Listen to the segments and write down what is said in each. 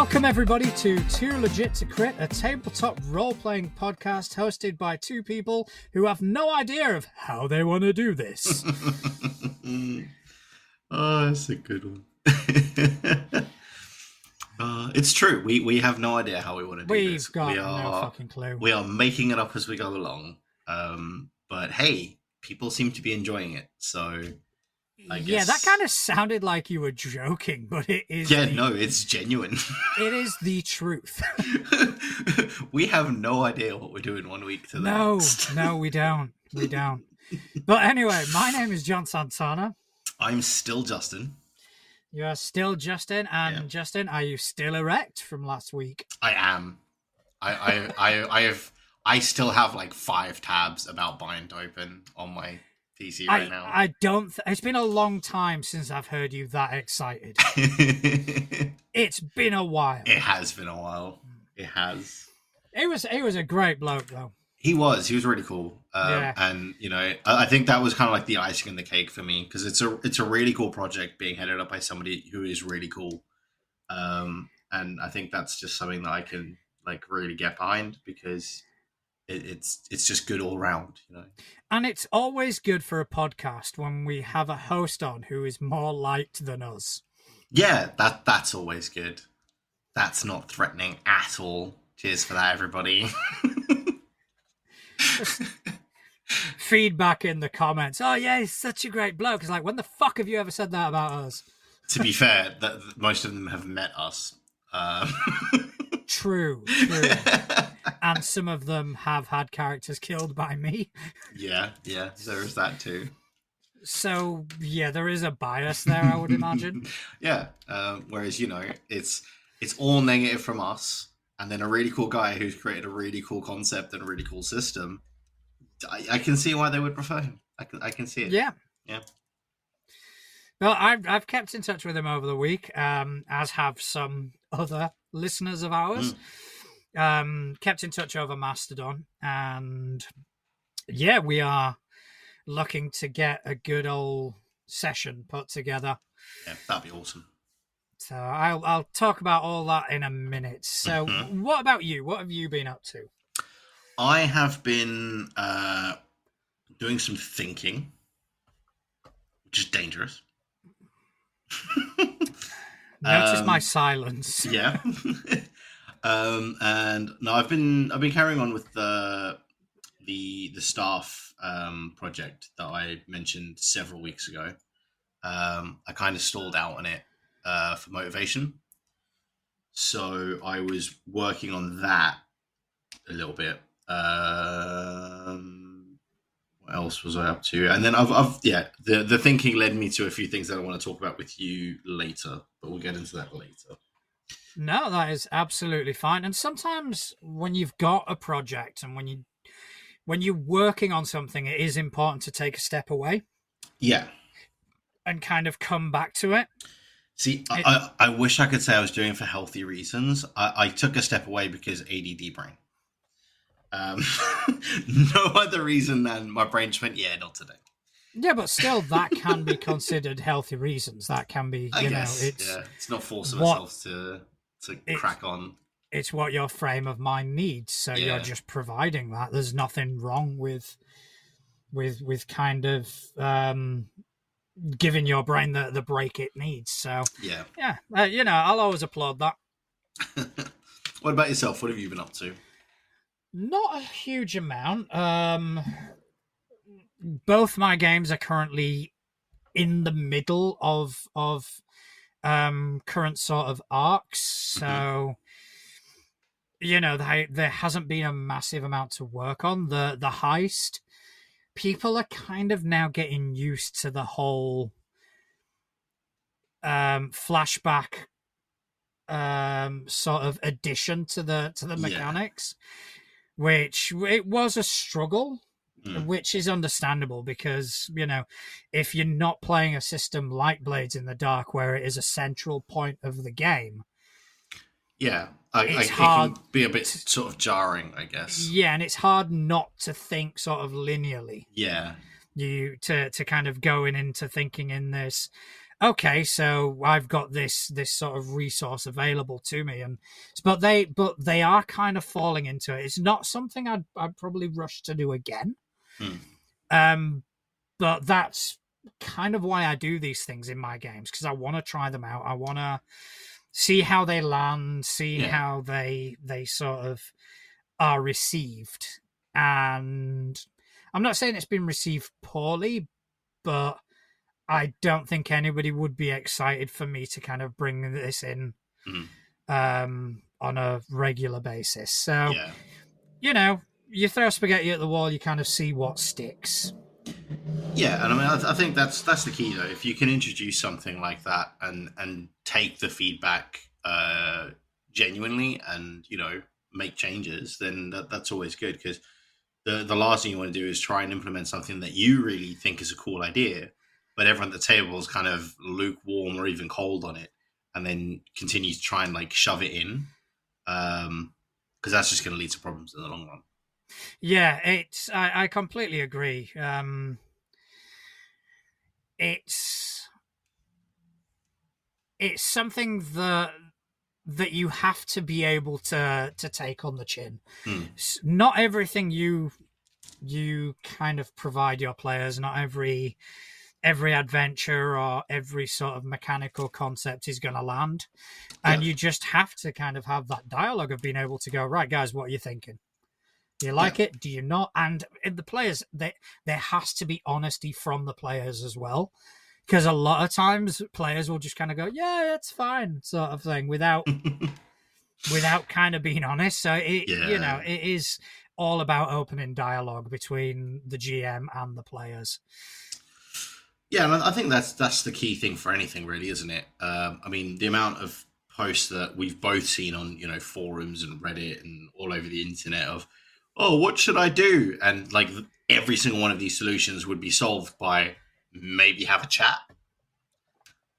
Welcome, everybody, to Too Legit to Crit, a tabletop role playing podcast hosted by two people who have no idea of how they want to do this. oh, that's a good one. uh, it's true. We we have no idea how we want to do We've this. got we no are fucking clue. we are making it up as we go along. Um, but hey, people seem to be enjoying it. So yeah, that kind of sounded like you were joking, but it is. yeah, the, no, it's genuine. It is the truth. we have no idea what we're doing one week to the no, next. no, we don't. We don't. But anyway, my name is John Santana. I'm still Justin. You are still Justin, and Yeah. Justin, are you still erect from last week? I am. I I I, I have. I still have like five tabs about bind open on my PC right I, now. I don't. Th- it's been a long time since I've heard you that excited. it It's been a while. It has been a while. It has. It was. It was a great bloke though. He was. He was really cool. Um, Yeah. And you know, I, I think that was kind of like the icing on the cake for me because it's a it's a really cool project being headed up by somebody who is really cool. Um, and I think that's just something that I can like really get behind because it, it's it's just good all round. You know. And it's always good for a podcast when we have a host on who is more liked than us. Yeah, that that's always good. That's not threatening at all. Cheers for that, everybody. Feedback in the comments. Oh yeah, he's such a great bloke. It's like, when the fuck have you ever said that about us? to be fair, that most of them have met us. Um, True, true. and some of them have had characters killed by me. yeah, yeah, there is that too. So yeah, there is a bias there, I would imagine. Yeah. Um, whereas you know, it's it's all negative from us, and then a really cool guy who's created a really cool concept and a really cool system. I, I can see why they would prefer him. I can I can see it. Yeah. Yeah. Well, I've I've kept in touch with him over the week, um, as have some other listeners of ours. Um, kept in touch over Mastodon, and yeah, we are looking to get a good old session put together. Yeah, that'd be awesome. So I'll I'll talk about all that in a minute. So, Mhm. what about you? What have you been up to? I have been uh, doing some thinking, which is dangerous. Notice Um, my silence. yeah. um, and no, I've been I've been carrying on with the the the staff um, project that I mentioned several weeks ago. Um, I kind of stalled out on it uh, for motivation, so I was working on that a little bit. Um, what else was I up to? And then I've, I've yeah, the the thinking led me to a few things that I want to talk about with you later, but we'll get into that later. No, that is absolutely fine. And sometimes when you've got a project and when you when you're working on something, it is important to take a step away Yeah. and kind of come back to it. See, I, It- I, I wish I could say I was doing it for healthy reasons. I, I took a step away because ADD brain. Um, no other reason than my brain just went, yeah, not today. Yeah, but still, that can be considered healthy reasons. That can be, I you guess. know, it's yeah, it's not forcing what- ourselves to to crack on. it's what your frame of mind needs. So Yeah. you're just providing that. There's nothing wrong with with with kind of um giving your brain the the break it needs. So Yeah. yeah, uh, you know, I'll always applaud that. what about yourself? What have you been up to? Not a huge amount. Um, both my games are currently in the middle of of um current sort of arcs, so you know, they, there hasn't been a massive amount to work on. The the heist, people are kind of now getting used to the whole um flashback um sort of addition to the to the mechanics which it was a struggle Mm. which is understandable because you know if you're not playing a system like blades in the dark where it is a central point of the game Yeah, I, I, it hard can be a bit sort of jarring, I guess. yeah and it's hard not to think sort of linearly Yeah, you to to kind of going into thinking in this okay, so I've got this this sort of resource available to me, and but they but they are kind of falling into it. It's not something I'd I'd probably rush to do again. Hmm. Um, but that's kind of why I do these things in my games because I want to try them out. I want to see how they land, see Yeah. how they they sort of are received. And I'm not saying it's been received poorly, but I don't think anybody would be excited for me to kind of bring this in Mhm. um, on a regular basis. So Yeah. you know, you throw spaghetti at the wall, you kind of see what sticks. Yeah, and I mean, I, th- I think that's that's the key though. If you can introduce something like that and and take the feedback uh, genuinely, and you know make changes, then that, that's always good. Because the the last thing you want to do is try and implement something that you really think is a cool idea, but everyone at the table is kind of lukewarm or even cold on it, and then continue to try and like shove it in, Um because that's just going to lead to problems in the long run. Yeah, it's I, I completely agree. Um it's it's something that that you have to be able to to take on the chin. S- Not everything you you kind of provide your players, not every every adventure or every sort of mechanical concept is going to land. And Yeah. you just have to kind of have that dialogue of being able to go, right, guys, what are you thinking? Do you like it? Do you not? And in the players, they, there has to be honesty from the players as well. Because a lot of times players will just kind of go, yeah, it's fine, sort of thing, without without kind of being honest. So it, you know, it is all about opening dialogue between the GM and the players. Yeah, and I think that's that's the key thing for anything, really, isn't it? Um, I mean, the amount of posts that we've both seen on you know forums and Reddit and all over the internet of, oh, what should I do? And like every single one of these solutions would be solved by maybe have a chat.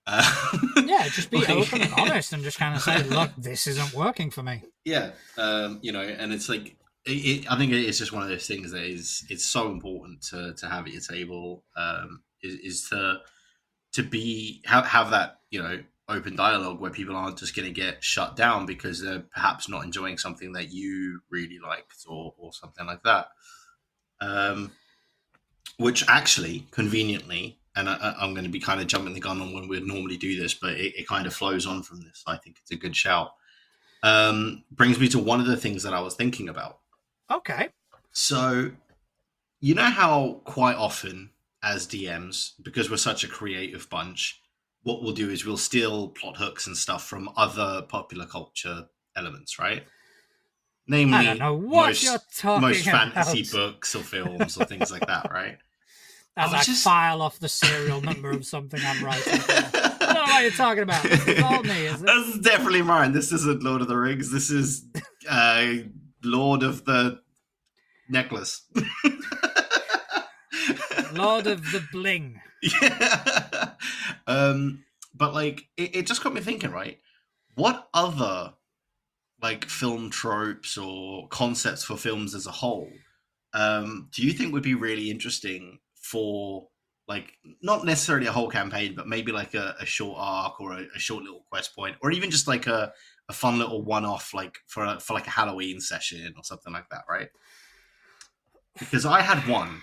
Uh, Yeah, just be Like- open and honest and just kind of say, look, this isn't working for me. yeah, um, you know, and it's like it, it, I think it's just one of those things that is it's so important to to have at your table um, is, is to to be have have that you know open dialogue where people aren't just going to get shut down because they're perhaps not enjoying something that you really liked or or something like that. Um, which actually conveniently, and I, I'm going to be kind of jumping the gun on when we'd normally do this, but it, it kind of flows on from this. I think it's a good shout. Um, brings me to one of the things that I was thinking about. Okay. So, you know how quite often as DMs, because we're such a creative bunch, what we'll do is we'll steal plot hooks and stuff from other popular culture elements, right? Namely, I don't know what most, most fantasy about. books or films or things like that, right? As I I, just- file off the serial number of something I'm writing. for. I don't know what you're talking about. Is all me, is it? This is definitely mine. This isn't Lord of the Rings. This is uh, Lord of the Necklace. Lord of the Bling. yeah. Um, but like, it, it just got me thinking, right? What other like film tropes or concepts for films as a whole um, do you think would be really interesting for like not necessarily a whole campaign, but maybe like a, a short arc or a, a short little quest point, or even just like a, a fun little one-off, like for a, for like a Halloween session or something like that, right? Because I had one,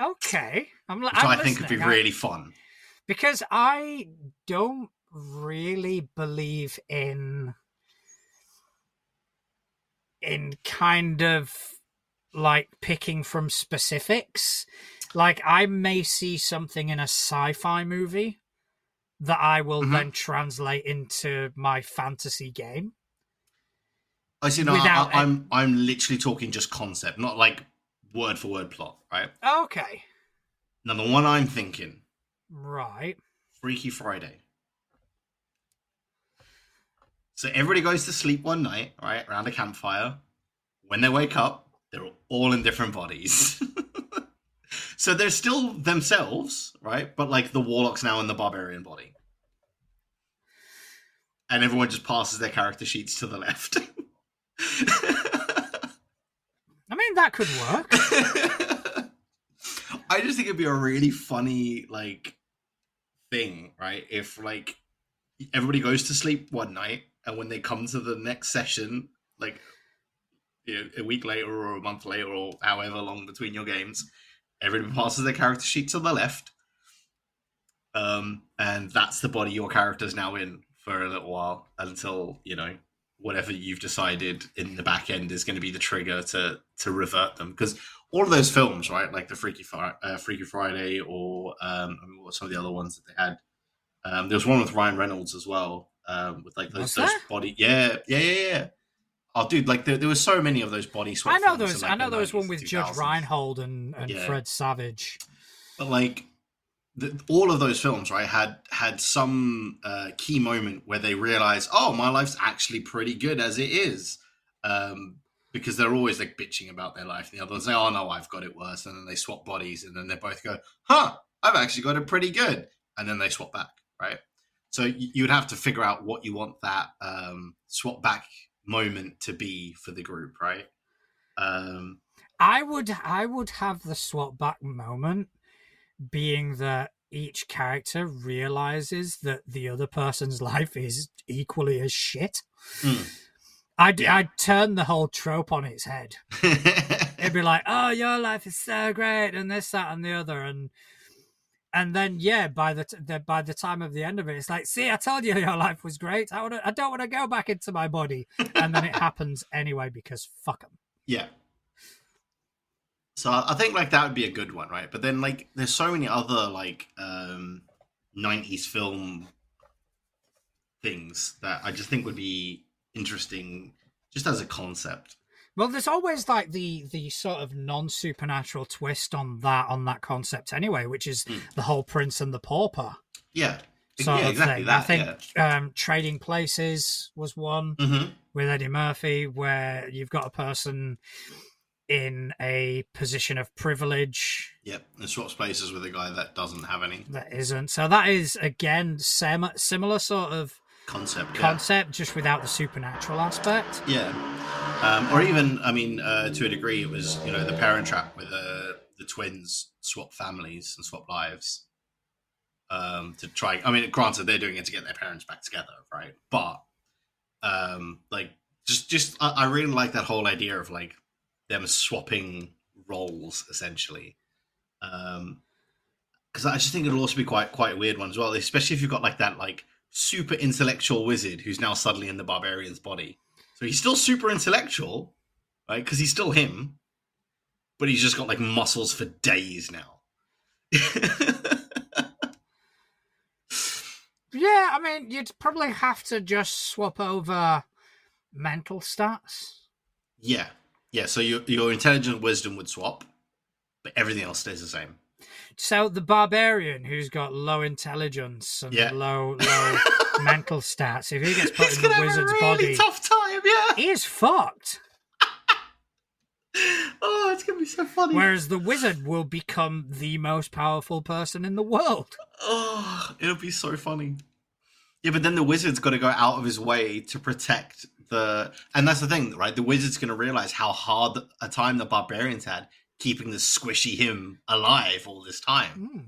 Okay. I'm, which I'm I think would be listening. Really fun. because I don't really believe in in kind of like picking from specifics. Like I may see something in a sci-fi movie that I will Mhm. then translate into my fantasy game. I see. No, I, I'm I'm literally talking just concept, not like word for word plot, right? Okay. Now the one I'm thinking, Right. Freaky Friday. So everybody goes to sleep one night, right, around a campfire. When they wake up, they're all in different bodies. so they're still themselves, right? But like the warlock's now in the barbarian body. And everyone just passes their character sheets to the left. I mean that could work. I just think it'd be a really funny, like, thing, right? If like everybody goes to sleep one night and when they come to the next session, like you know, a week later or a month later or however long between your games, everybody passes their character sheet to the left. Um, and that's the body your character's now in for a little while until, you know, whatever you've decided in the back end is going to be the trigger to to revert them because all of those films right like the freaky Fri- uh, freaky friday or um I mean, what some of the other ones that they had um there was one with ryan reynolds as well um with like those, those body yeah yeah yeah yeah oh dude like there, there were so many of those body swap I know in, those. like, I know the there was one with Judge Reinhold and, and Yeah. Fred Savage. but like the, all of those films right had had some uh, key moment where they realize oh my life's actually pretty good as it is. Um, because they're always like bitching about their life. And the others say oh no i've got it worse. And then they swap bodies. And then they both go huh i've actually got it pretty good. And then they swap back right? So y- you would have to figure out what you want that um, swap back moment to be for the group right? Um, I would. I would have the swap back moment being that each character realizes that the other person's life is equally as shit. Mm. I'd, Yeah. I'd turn the whole trope on its head. It'd be like, "Oh, your life is so great," and this, that, and the other, and and then yeah, by the, t- the by the time of the end of it, it's like, "See, I told you your life was great. I want I don't want to go back into my body," and then it happens anyway because fuck them. Yeah. So I think like that would be a good one, right? But then like there's so many other like um 90s film things that I just think would be interesting just as a concept. Well, there's always like the the sort of non supernatural twist on that on that concept anyway, which is Mm. the whole prince and the pauper Yeah. sort yeah, of exactly thing. that. I think um, Trading Places was one yeah. hmm with Eddie Murphy, where you've got a person in a position of privilege Yep. And swaps places with a guy that doesn't have any that isn't. So that is again sem- similar sort of concept. yeah. concept, just without the supernatural aspect. Yeah. Um, or even, I mean, uh, to a degree, it was, you know, the parent trap where the, the twins swap families and swap lives um, to try. I mean, granted, they're doing it to get their parents back together, right? But, um, like, just, just, I, I really like that whole idea of like them swapping roles essentially. Um, because I just think it'll also be quite, quite a weird one as well, especially if you've got like that, like, super intellectual wizard who's now suddenly in the barbarian's body. So he's still super intellectual, right? Because he's still him, but he's just got like muscles for days now. Yeah, I mean, you'd probably have to just swap over mental stats. yeah, yeah. So your your intelligent wisdom would swap, but everything else stays the same. So the barbarian who's got low intelligence and Yeah. low low mental stats, if he gets put He's in the wizard's really body, tough time. Yeah. he is fucked. Oh, it's gonna be so funny. Whereas the wizard will become the most powerful person in the world. Oh, it'll be so funny. Yeah, but then the wizard's got to go out of his way to protect the. And that's the thing, right? The wizard's going to realize how hard a time the barbarians had keeping the squishy him alive all this time Hmm.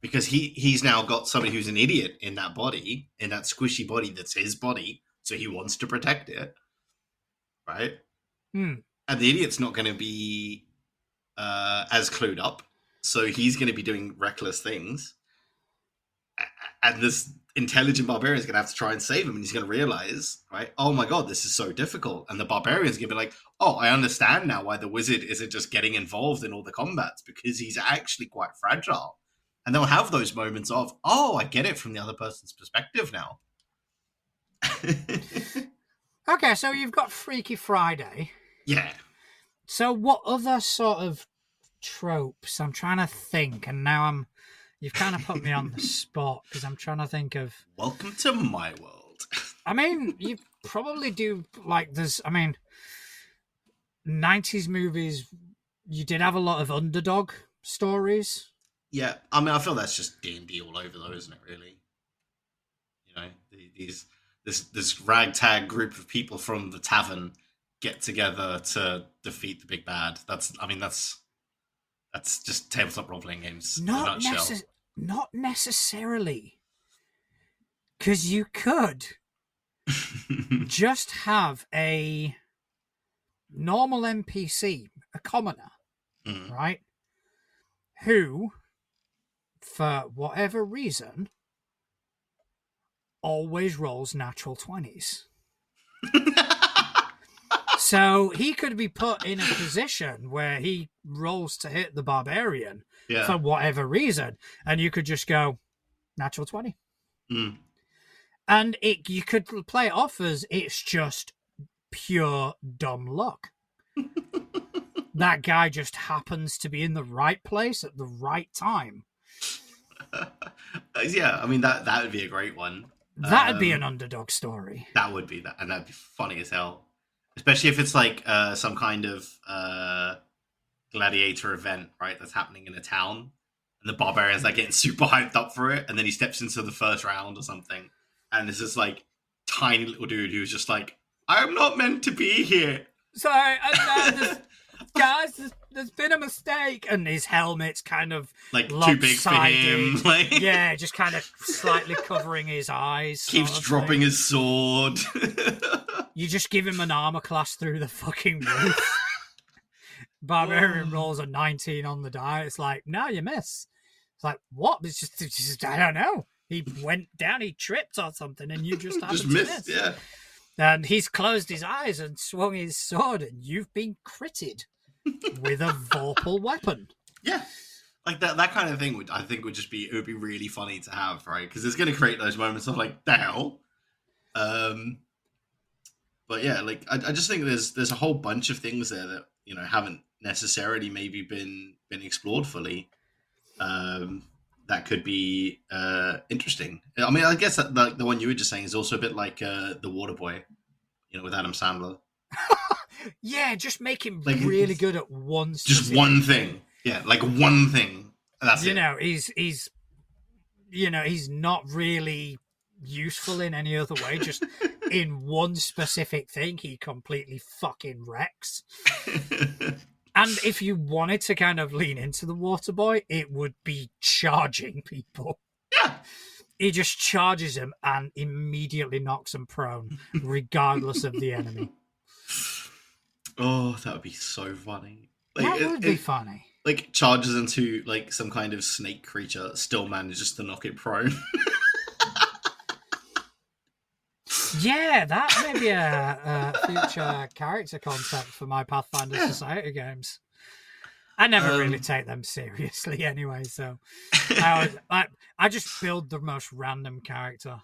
because he he's now got somebody who's an idiot in that body, in that squishy body that's his body, so he wants to protect it, right? Hmm. And the idiot's not going to be uh, as clued up, so he's going to be doing reckless things and this intelligent barbarian is going to have to try and save him and he's going to realize right oh my god this is so difficult and the barbarian's going to be like oh i understand now why the wizard isn't just getting involved in all the combats because he's actually quite fragile and they'll have those moments of oh i get it from the other person's perspective now Okay, so you've got Freaky Friday. yeah So what other sort of tropes? I'm trying to think, and now I'm. You've kind of put me on the spot because I'm trying to think of. welcome to my world I mean, you probably do like there's. I mean, '90s movies. You did have a lot of underdog stories. yeah i mean i feel that's just d&d all over though isn't it really you know the- these this this ragtag group of people from the tavern get together to defeat the big bad that's i mean that's that's just tabletop role-playing games in a Not necess- Not necessarily. Because you could just have a normal NPC, a commoner, Mm. right? Who, for whatever reason, always rolls natural 20s. So he could be put in a position where he rolls to hit the barbarian yeah. for whatever reason, and you could just go natural 20. Mm. And it you could play it off as it's just pure dumb luck. that guy just happens to be in the right place at the right time. Yeah, I mean that that would be a great one. That'd be Um, an underdog story. That would be that, and that'd be funny as hell. Especially if it's like uh, some kind of uh, gladiator event, right? That's happening in a town, and the barbarians like getting super hyped up for it, and then he steps into the first round or something, and this like tiny little dude who's just like, "I'm not meant to be here." Sorry, uh, this, guys, there's, there's been a mistake, and his helmet's kind of Like too big for him. Like yeah, just kind of slightly covering his eyes. keeps dropping thing. his sword. You just give him an armor class through the fucking roof. Barbarian Oh. rolls a 19 on the die. It's like, no, you miss. It's like, what? It's just, it's just I don't know. He went down, he tripped or something, and you just happened just to missed. miss. Yeah. And he's closed his eyes and swung his sword, and you've been critted with a vorpal weapon. Yeah. Like that, that kind of thing would I think would just be it would be really funny to have, right? Because it's going to create those moments of like the. Um, but yeah, like I, I just think there's there's a whole bunch of things there that you know haven't necessarily maybe been been explored fully. Um, that could be uh interesting. I mean, I guess that like the one you were just saying is also a bit like uh the Water Boy, you know, with Adam Sandler. Yeah, just make him Like, really good at one. Just one thing, yeah, like one thing. That's you it. know he's he's you know he's not really useful in any other way just in one specific thing he completely fucking wrecks and if you wanted to kind of lean into the water boy it would be charging people yeah. he just charges them and immediately knocks them prone regardless of the enemy Oh, that would be so funny. Like, that it- would be it- funny like charges into like some kind of snake creature, still manages to knock it prone. Yeah, that may be a, a future character concept for my Pathfinder Yeah. Society games. I never really Um, take them seriously anyway, so I, always, I I just build the most random character.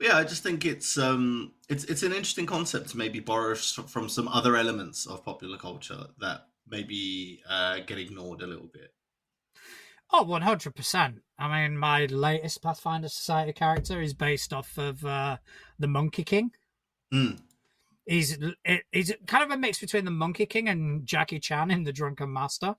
Yeah, I just think it's um it's it's an interesting concept to maybe borrow from some other elements of popular culture that maybe uh, get ignored a little bit. Oh, 100%. I mean, my latest Pathfinder Society character is based off of uh, the Monkey King. Mm. He's it- he's kind of a mix between the Monkey King and Jackie Chan in The Drunken Master.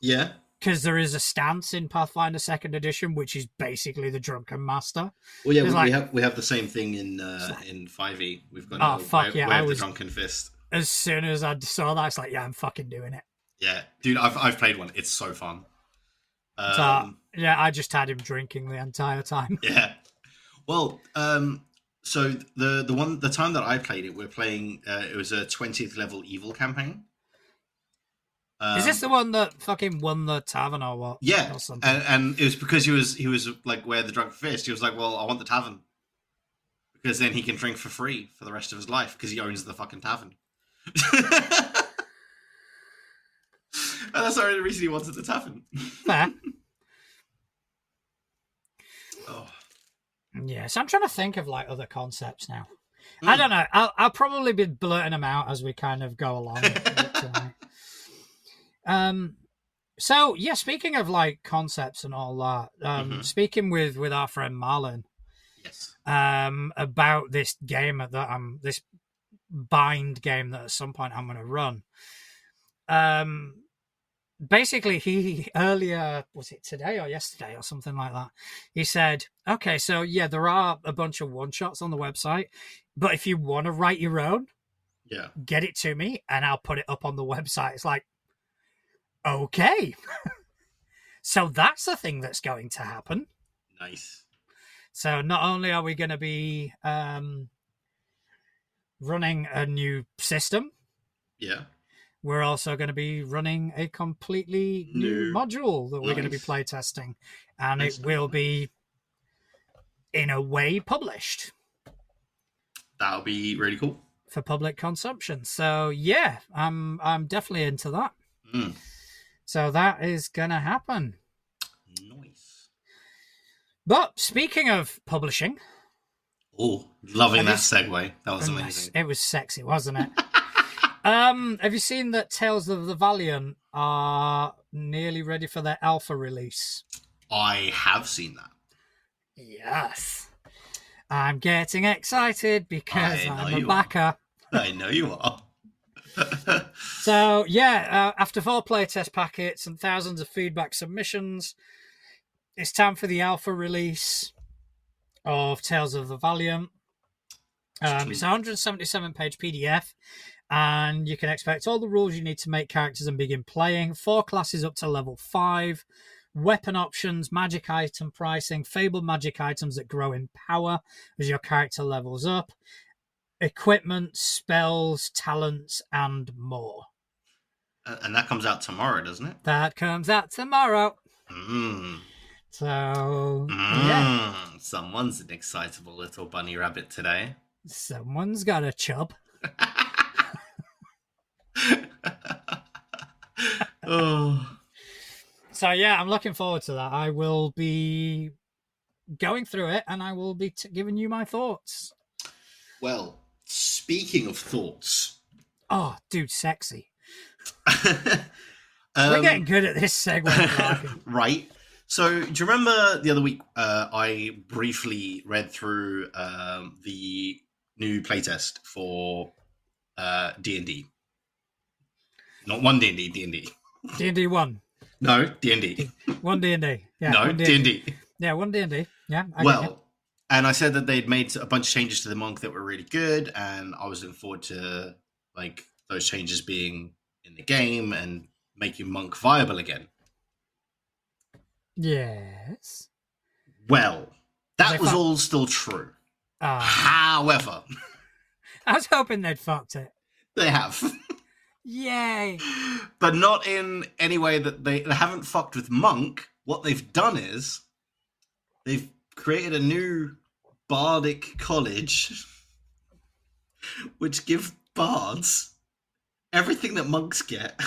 Yeah, Because there is a stance in Pathfinder Second Edition, which is basically the Drunken Master. well, yeah, we, It's we have we have the same thing in uh, in Five E. We've got Oh, uh, fuck Way- yeah, Way I was- the drunken fist. As soon as I saw that, it's like, yeah, I'm fucking doing it. Yeah, dude, I've I've played one. It's so fun. So, Um, yeah, I just had him drinking the entire time. Yeah. Well, um, so the the one the time that I played it, we're playing. Uh, it was a twentieth level evil campaign. Um, is this the one that fucking won the tavern or what? Yeah, Or something? and, and it was because he was he was like where the drunk fist. He was like, well, I want the tavern because then he can drink for free for the rest of his life because he owns the fucking tavern. and that's the only reason he wanted the tavern. Fair. Oh, Yeah, so I'm trying to think of like other concepts now. Hmm. I don't know. I'll, I'll probably be blurting them out as we kind of go along. with it tonight. um, so yeah, speaking of like concepts and all that, um, Mhm. speaking with with our friend Marlon, yes. um, about this game that I'm this bind game that at some point I'm going to run. Um, basically, he earlier was it today or yesterday or something like that. He said, "Okay, so yeah, there are a bunch of one shots on the website, but if you want to write your own, Yeah. get it to me and I'll put it up on the website." It's like, okay. so that's the thing that's going to happen. Nice. So not only are we going to be um, running a new system, Yeah. we're also going to be running a completely new, New. module that we're going to be Nice. playtesting, and Nice, it will be, in a way, published That'll be really cool. for public consumption. So yeah, I'm I'm definitely into that. Mm. So that is going to happen. Nice. But speaking of publishing, Oh, loving that segue. That was amazing. it was sexy, wasn't it? um, have you seen that Tales of the Valiant are nearly ready for their alpha release? I have seen that. Yes. I'm getting excited because I I'm a you are. I know you are. So, yeah, uh, after four playtest packets and thousands of feedback submissions, it's time for the alpha release of Tales of the Valiant. Um, it's a 177 page PDF, and you can expect all the rules you need to make characters and begin playing. Four classes up to level five, weapon options, magic item pricing, fabled magic items that grow in power as your character levels up, equipment, spells, talents, and more. and that comes out tomorrow, doesn't it? That comes out tomorrow. Mm. So, yeah, Mm. Someone's an excitable little bunny rabbit today. someone's got a chub. oh. So, yeah, I'm looking forward to that. I will be going through it and I will be t- giving you my thoughts. Well, speaking of thoughts, Oh, dude, sexy. um, We're getting good at this segue. Right. So, do you remember the other week uh, I briefly read through um, the new playtest for uh, D and D? Not one D and D, D and D. D&D 1. No, D and D. One D&D. Yeah, No, one D and D. Yeah, one D&D. Yeah. I. Well, and I said that they'd made a bunch of changes to the monk that were really good, and I was looking forward to like those changes being in the game and making monk viable again. Yes. Well, that was all still true. Ah, However, I was hoping they'd fucked it. they have, Yay. but not in any way that they, they haven't fucked with monk. What they've done is they've created a new bardic college, which give bards everything that monks get.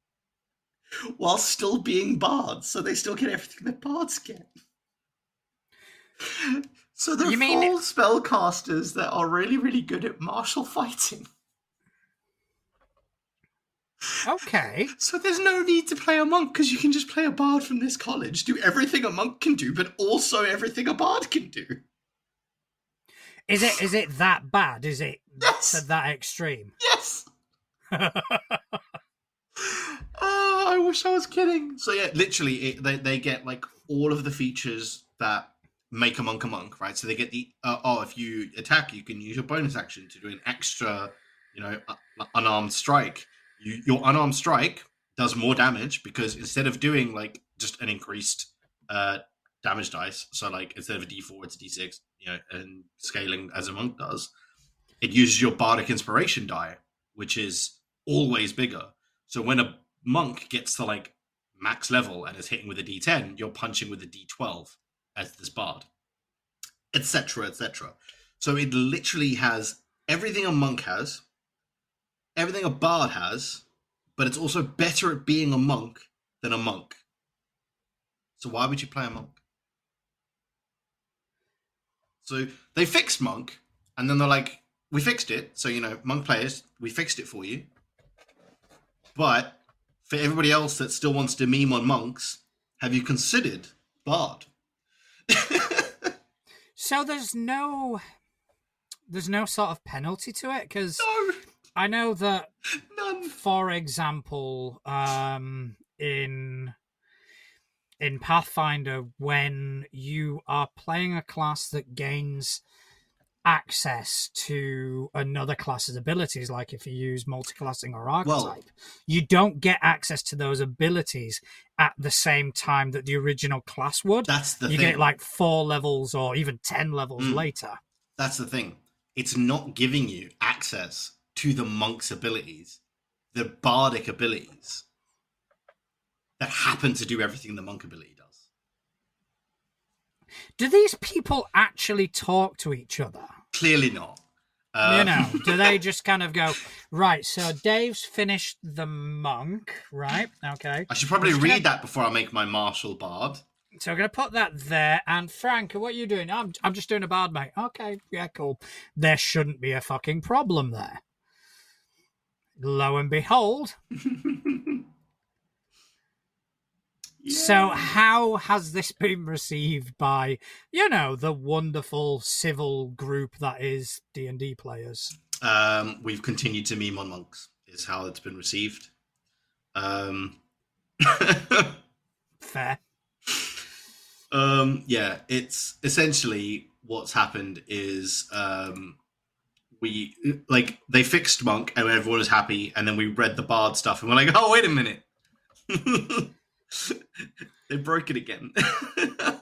While still being bards, so they still get everything that bards get. So they're You mean- full spellcasters that are really, really good at martial fighting. Okay. So there's no need to play a monk because you can just play a bard from this college, do everything a monk can do, but also everything a bard can do. Is it is it that bad? Is it Yes. to that extreme? Yes. Oh, I wish I was kidding. So yeah, literally, it, they they get like all of the features that make a monk a monk, right? So they get the uh, oh, if you attack, you can use your bonus action to do an extra, you know, uh, unarmed strike. You, your unarmed strike does more damage because instead of doing like just an increased uh damage dice, so like instead of a D4, it's a D6, you know, and scaling as a monk does, it uses your bardic inspiration die, which is always bigger. So when a monk gets to like max level and is hitting with a D10, you're punching with a D12 as this bard, etc., etc. So it literally has everything a monk has, everything a bard has, but it's also better at being a monk than a monk. So why would you play a monk? So they fixed monk, and then they're like, "We fixed it." So you know, monk players, we fixed it for you. But for everybody else that still wants to meme on monks, have you considered bard? So there's no there's no sort of penalty to it because no, I know that none. for example, um, in in Pathfinder, when you are playing a class that gains access to another class's abilities, like if you use multiclassing or archetype. Well- you don't get access to those abilities at the same time that the original class would. That's the you thing. get like four levels or even ten levels Mm. later. That's the thing. It's not giving you access to the monk's abilities, the bardic abilities that happen to do everything the monk ability does. Do these people actually talk to each other? Clearly not. you Um, know, do they just kind of go, right, so Dave's finished the monk, right? Okay. I should probably Just gonna- read that before I make my martial bard. So I'm going to put that there. And Frank, what are you doing? I'm, I'm just doing a bard, mate. Okay, yeah, cool. There shouldn't be a fucking problem there. Lo and behold. So, how has this been received by, you know, the wonderful civil group that is D and D players? um, we've continued to meme on monks. Is how it's been received. Um, Fair. um, yeah, it's essentially what's happened is um, we like they fixed monk and everyone was happy, and then we read the bard stuff and we're like, oh wait a minute, they broke it again.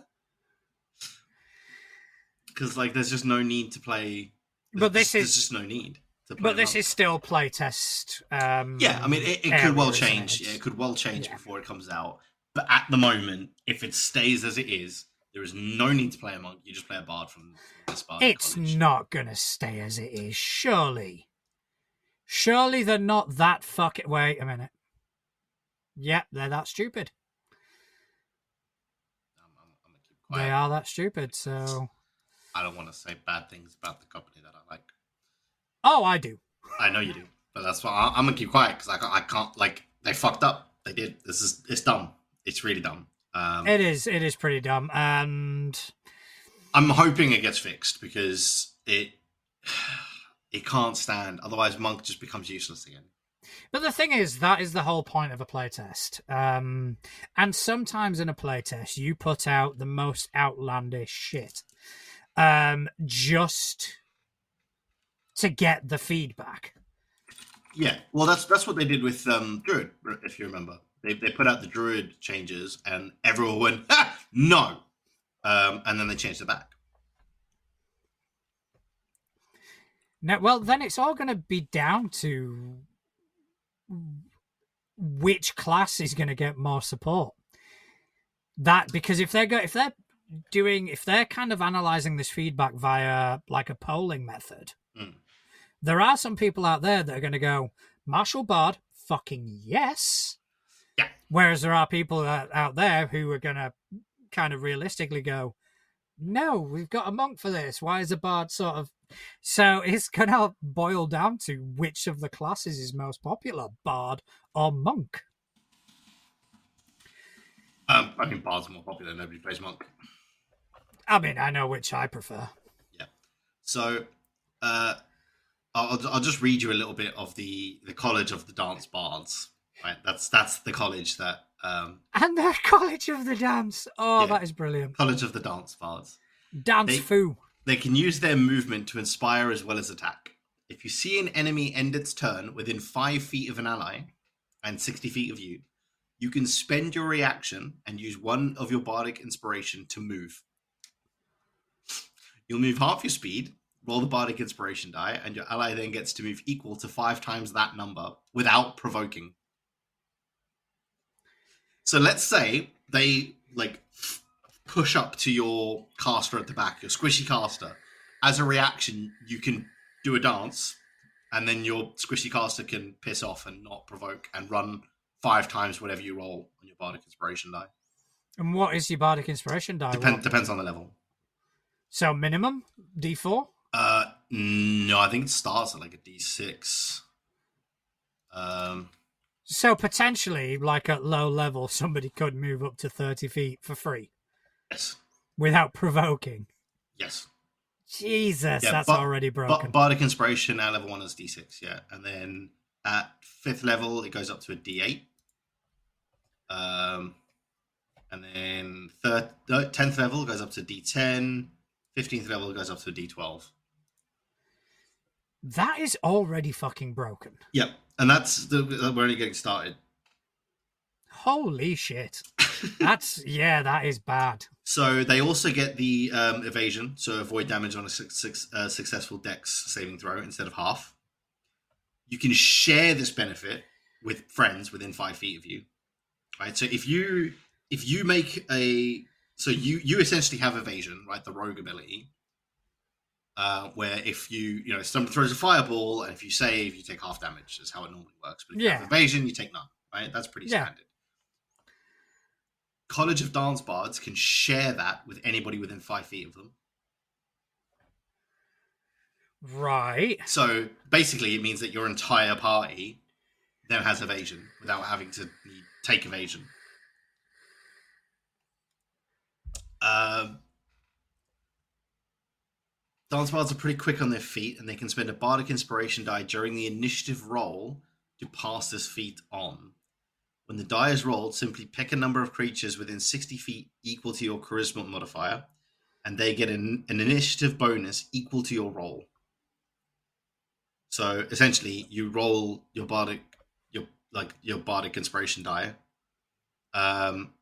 Because like, there's just no need to play. But this there's is- just no need. To play But this monk. is still playtest. Um, Yeah, I mean, it, it could well change. it? Yeah, it could well change Yeah. before it comes out. But at the moment, if it stays as it is, there is no need to play a monk. You just play a bard from this bard. It's college. not gonna stay as it is, surely. Surely they're not that fucking. Wait a minute. Yep, they're that stupid. I'm, I'm, I'm keep quiet. They are that stupid. So, I don't want to say bad things about the company that I like. oh, I do. I know you do, but that's why I, I'm gonna keep quiet because I, I can't. Like they fucked up. They did. This is it's dumb. It's really dumb. Um, It is. It is pretty dumb, and I'm hoping it gets fixed because it it can't stand. Otherwise, monk just becomes useless again. But the thing is, that is the whole point of a playtest. Um, and sometimes in a playtest, you put out the most outlandish shit um, just to get the feedback. Yeah, well, that's that's what they did with um, Druid, if you remember. They they put out the Druid changes, and everyone went ha, no, um, and then they changed it back. Now, well, then it's all going to be down to which class is going to get more support. That because if they're go if they're doing if they're kind of analyzing this feedback via like a polling method, Mm. there are some people out there that are going to go martial bard, fucking yes. Yeah. Whereas there are people out out there who are going to kind of realistically go, no, we've got a monk for this. Why is a bard sort of so it's gonna boil down to which of the classes is most popular, bard or monk. Um, I think Bard's more popular. Nobody plays monk. I mean, I know which I prefer. Yeah. So, uh, I'll, I'll just read you a little bit of the the College of the Dance Bards. Right, that's that's the college that um, And the College of the Dance. Oh, Yeah. that is brilliant. College of the Dance Bards. Dance They- foo. They can use their movement to inspire as well as attack. If you see an enemy end its turn within five feet of an ally and 60 feet of you, you can spend your reaction and use one of your bardic inspiration to move. You'll move half your speed, roll the bardic inspiration die, and your ally then gets to move equal to five times that number without provoking. So let's say they like push up to your caster at the back, your squishy caster. As a reaction, you can do a dance, and then your squishy caster can piss off and not provoke and run five times whatever you roll on your bardic inspiration die. And what is your bardic inspiration die? Depend, depends on the level. So minimum D4. Uh, no, I think it starts at like a d6. Um, So potentially, like at low level, somebody could move up to thirty feet for free yes, without provoking. yes. Jesus, Yeah, that's but- already But broken. bardic inspiration at level one is d6, yeah, and then at fifth level it goes up to a d8. Um, and then third, tenth level goes up to d10. Fifteenth level goes up to a d12. That is already fucking broken. Yep, and that's the we're only getting started. Holy shit. That's yeah, that is bad. So they also get the um, evasion, so avoid damage on a su- su- uh, successful Dex saving throw instead of half. You can share this benefit with friends within five feet of you, right? So if you if you make a so you you essentially have evasion, right? The rogue ability, uh, where if you you know someone throws a fireball and if you save, you take half damage. Is how it normally works. But if you have evasion, you take none. Right? That's pretty Yeah. standard. College of Dance Bards can share that with anybody within five feet of them. Right. So basically, it means that your entire party then has evasion without having to take evasion. Um, Dance bards are pretty quick on their feet, and they can spend a bardic inspiration die during the initiative roll to pass this feat on. When the die is rolled, simply pick a number of creatures within 60 feet equal to your charisma modifier, and they get an, an initiative bonus equal to your roll. So essentially, you roll your bardic, your like your bardic inspiration die, um,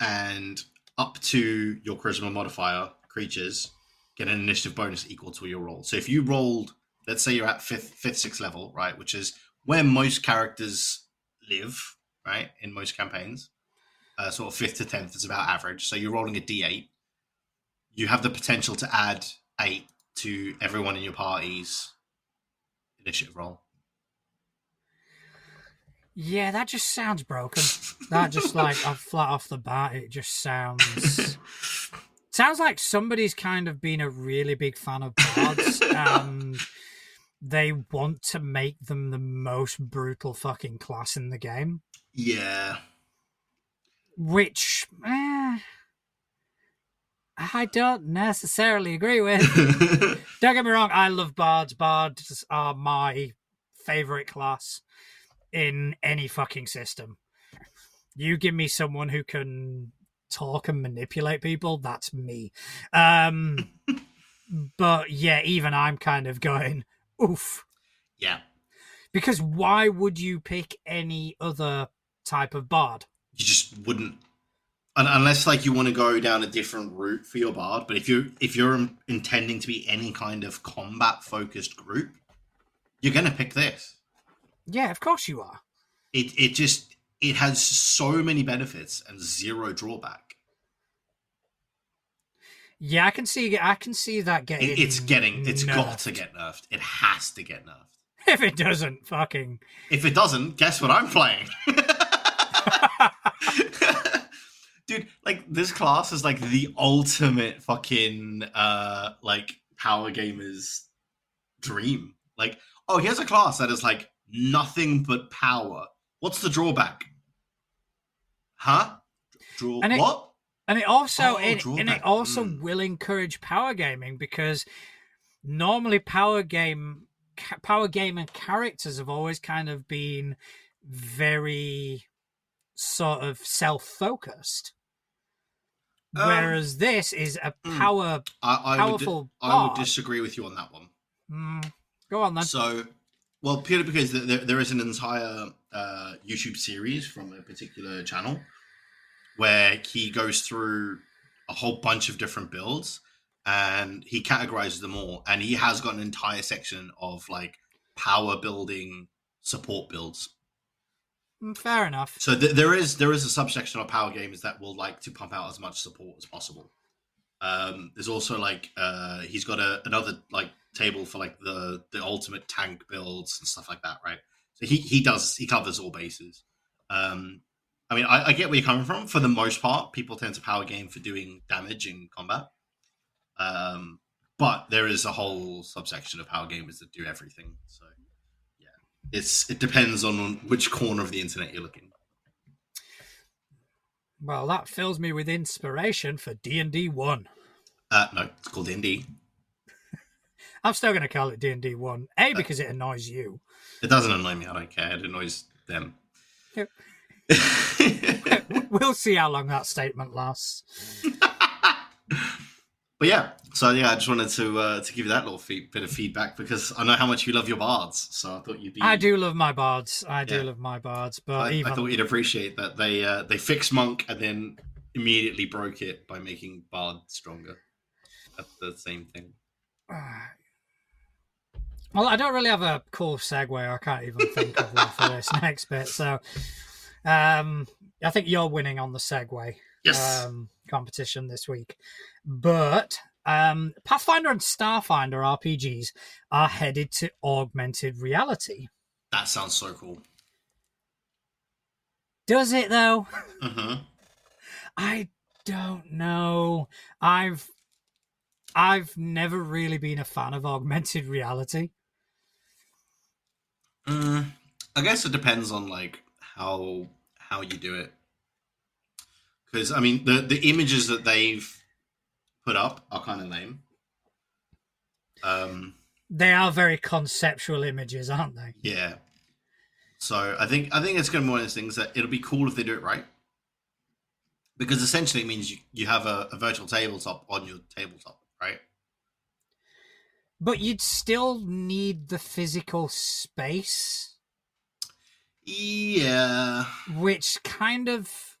and up to your charisma modifier creatures get an initiative bonus equal to your roll. So if you rolled, let's say you're at fifth, fifth, sixth level, right, which is where most characters live, right, in most campaigns, uh, sort of fifth to tenth is about average. So you're rolling a d8. You have the potential to add eight to everyone in your party's initiative roll. Yeah, that just sounds broken. That just like flat off the bat, it just sounds sounds like somebody's kind of been a really big fan of bards and they want to make them the most brutal fucking class in the game, yeah. which eh, I don't necessarily agree with. Don't get me wrong, I love bards. Bards are my favorite class in any fucking system. You give me someone who can talk and manipulate people, that's me. Um but yeah, even I'm kind of going, oof. yeah. Because why would you pick any other type of bard? You just wouldn't unless like you want to go down a different route for your bard, but if you if you're intending to be any kind of combat focused group, you're to pick this. Yeah, of course you are. It it just it has so many benefits and zero drawback. Yeah, I can see I can see that getting It, it's getting it's got to get nerfed. It has to get nerfed. if it doesn't fucking If it doesn't, guess what I'm playing? Dude, like this class is like the ultimate fucking uh like power gamer's dream. Like, oh, here's a class that is like nothing but power. What's the drawback? Huh? Draw And it- what? And it also Oh, it, and it also Mm. will encourage power gaming because normally power game power gaming characters have always kind of been very sort of self-focused. Um, Whereas this is a mm. power I, I would powerful I would disagree with you on that one. Mm, go on then. So, well, purely because th- there, there is an entire uh, YouTube series from a particular channel where he goes through a whole bunch of different builds and he categorizes them all. And he has got an entire section of like power building support builds. Mm, Fair enough. So th- there is there is a subsection of power gamers that will like to pump out as much support as possible. Um, there's also like uh, he's got a, another like table for like the the ultimate tank builds and stuff like that, right? So he he does he covers all bases. Um, I mean, I, I get where you're coming from. For the most part, people tend to power game for doing damage in combat. Um, but there is a whole subsection of power gamers that do everything. So yeah, it's it depends on which corner of the internet you're looking. Well, that fills me with inspiration for D and D one. Uh, no, it's called D&D. I'm still going to call it D and D one. A because it annoys you. It doesn't annoy me. I don't care. It annoys them. Yep. We'll see how long that statement lasts. But yeah, so yeah, I just wanted to uh, to give you that little fe- bit of feedback because I know how much you love your bards. So I thought you'd be. I do love my bards. I do Yeah. love my bards, but I, even I thought you'd appreciate that they uh, they fixed monk and then immediately broke it by making bard stronger. That's the same thing. Well, I don't really have a cool segue. I can't even think of one for this next bit. So, um, I think you're winning on the segue Yes. um, competition this week. But um, Pathfinder and Starfinder RPGs are headed to augmented reality. that sounds so cool. Does it though? hmm I don't know. I've I've never really been a fan of augmented reality. Mm, I guess it depends on like how how you do it. Because I mean, the the images that they've put up are kind of lame. Um, They are very conceptual images, aren't they? yeah. So I think I think it's going to be one of those things that it'll be cool if they do it right. Because essentially it means you, you have a, a virtual tabletop on your tabletop, right? But you'd still need the physical space, Yeah. which kind of,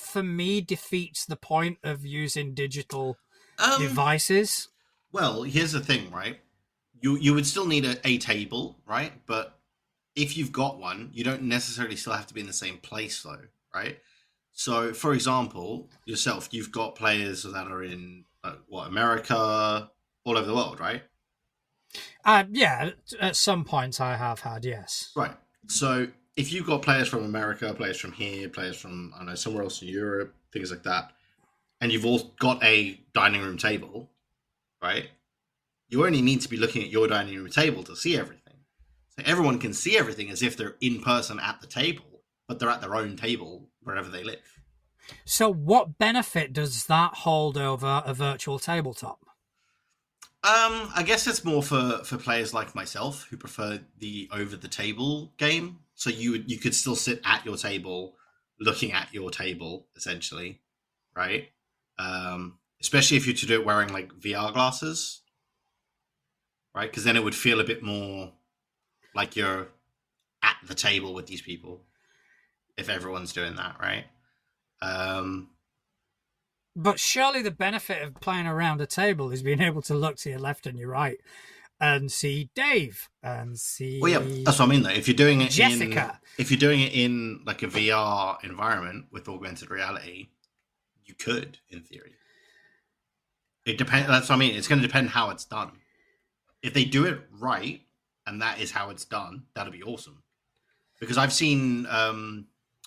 for me, defeats the point of using digital Um, devices. Well, here's the thing, right? You you would still need a, a table, right? But if you've got one, you don't necessarily still have to be in the same place, though, right? So, for example, yourself, you've got players that are in uh, what America, all over the world, right? Uh, yeah, at some points I have had, yes. Right. So, if you've got players from America, players from here, players from I don't know somewhere else in Europe, things like that, and you've all got a dining room table, right? You only need to be looking at your dining room table to see everything. So everyone can see everything as if they're in person at the table, but they're at their own table wherever they live. So, what benefit does that hold over a virtual tabletop? Um, I guess it's more for for players like myself who prefer the over the table game. So you you could still sit at your table, looking at your table essentially, right? Um, especially if you're to do it wearing like VR glasses, right? Because then it would feel a bit more like you're at the table with these people if everyone's doing that, right? Um, But surely the benefit of playing around a table is being able to look to your left and your right and see Dave and see. Well, yeah, that's what I mean. Though, if you're doing it Jessica. in, if you're doing it in like a VR environment with augmented reality, you could, in theory. It depends. That's what I mean. It's going to depend how it's done. If they do it right, and that is how it's done, that'll be awesome. Because I've seen, um,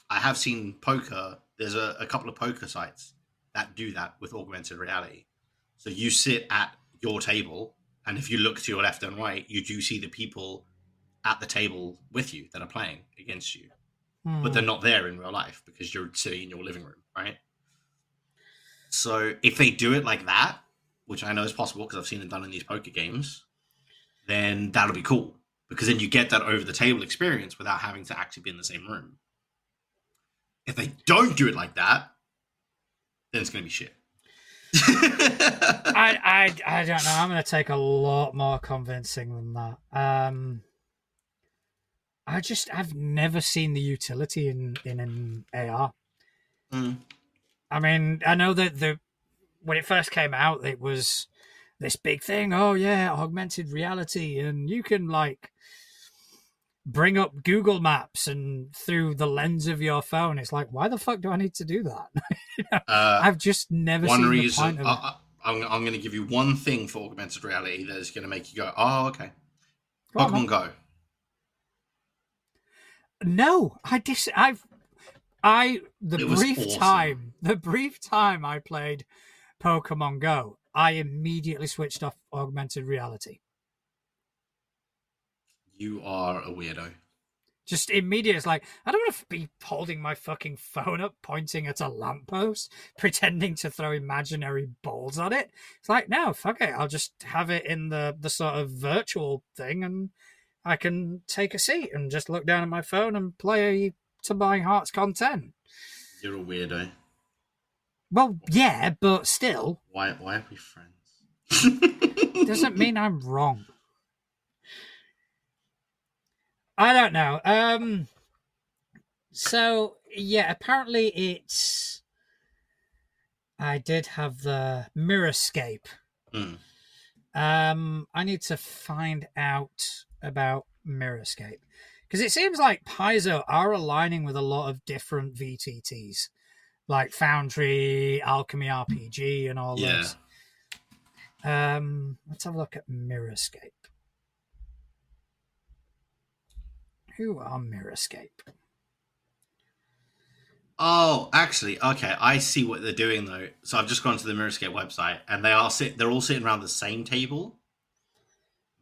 I have seen poker. There's a, a couple of poker sites that do that with augmented reality. So you sit at your table, and if you look to your left and right, you do see the people at the table with you that are playing against you, Hmm. but they're not there in real life because you're sitting in your living room, right? So if they do it like that, which I know is possible because I've seen it done in these poker games, then that'll be cool because then you get that over the table experience without having to actually be in the same room. If they don't do it like that, then it's going to be shit. I, I, I don't know. I'm going to take a lot more convincing than that. Um, I just, I've never seen the utility in in an AR. Mm. I mean, I know that the when it first came out, it was this big thing. Oh yeah, augmented reality, and you can like bring up Google Maps and through the lens of your phone. It's like, why the fuck do I need to do that? Uh, I've just never one seen the reason point of it. I, I'm going to give you one thing for augmented reality that is going to make you go, oh, okay. Go on, Pokemon man. Go. No, I dis. I've. I the brief awesome. time the brief time I played Pokemon Go, I immediately switched off augmented reality. You are a weirdo. Just immediate. It's like I don't want to be holding my fucking phone up, pointing at a lamppost, pretending to throw imaginary balls at it. It's like no, fuck it. I'll just have it in the the sort of virtual thing, and I can take a seat and just look down at my phone and play to my heart's content. You're a weirdo. Well, yeah, but still, Why? Why are we friends? doesn't mean I'm wrong. I don't know. Um so yeah, apparently it's I did have the Mirrorscape. Hmm. Um I need to find out about Mirrorscape. Because it seems like Paizo are aligning with a lot of different VTTs, like Foundry, Alchemy RPG, and all Yeah. those. Um, let's have a look at Mirrorscape. Who are Mirrorscape? Oh, actually, okay. I see what they're doing though. So I've just gone to the Mirrorscape website, and they are sit. They're all sitting around the same table,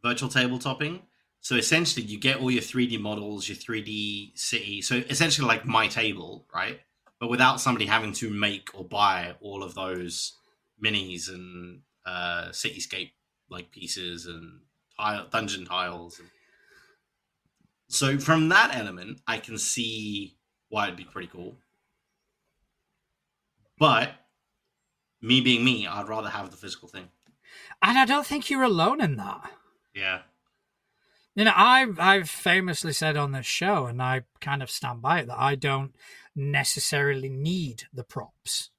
virtual tabletopping. So essentially, you get all your 3D models, your 3D city. So essentially, like my table, right? But without somebody having to make or buy all of those minis and uh, cityscape like pieces and tile, dungeon tiles. So from that element, I can see why it'd be pretty cool. But me being me, I'd rather have the physical thing. And I don't think you're alone in that. Yeah. You know, I've I've famously said on this show, and I kind of stand by it, that I don't necessarily need the props.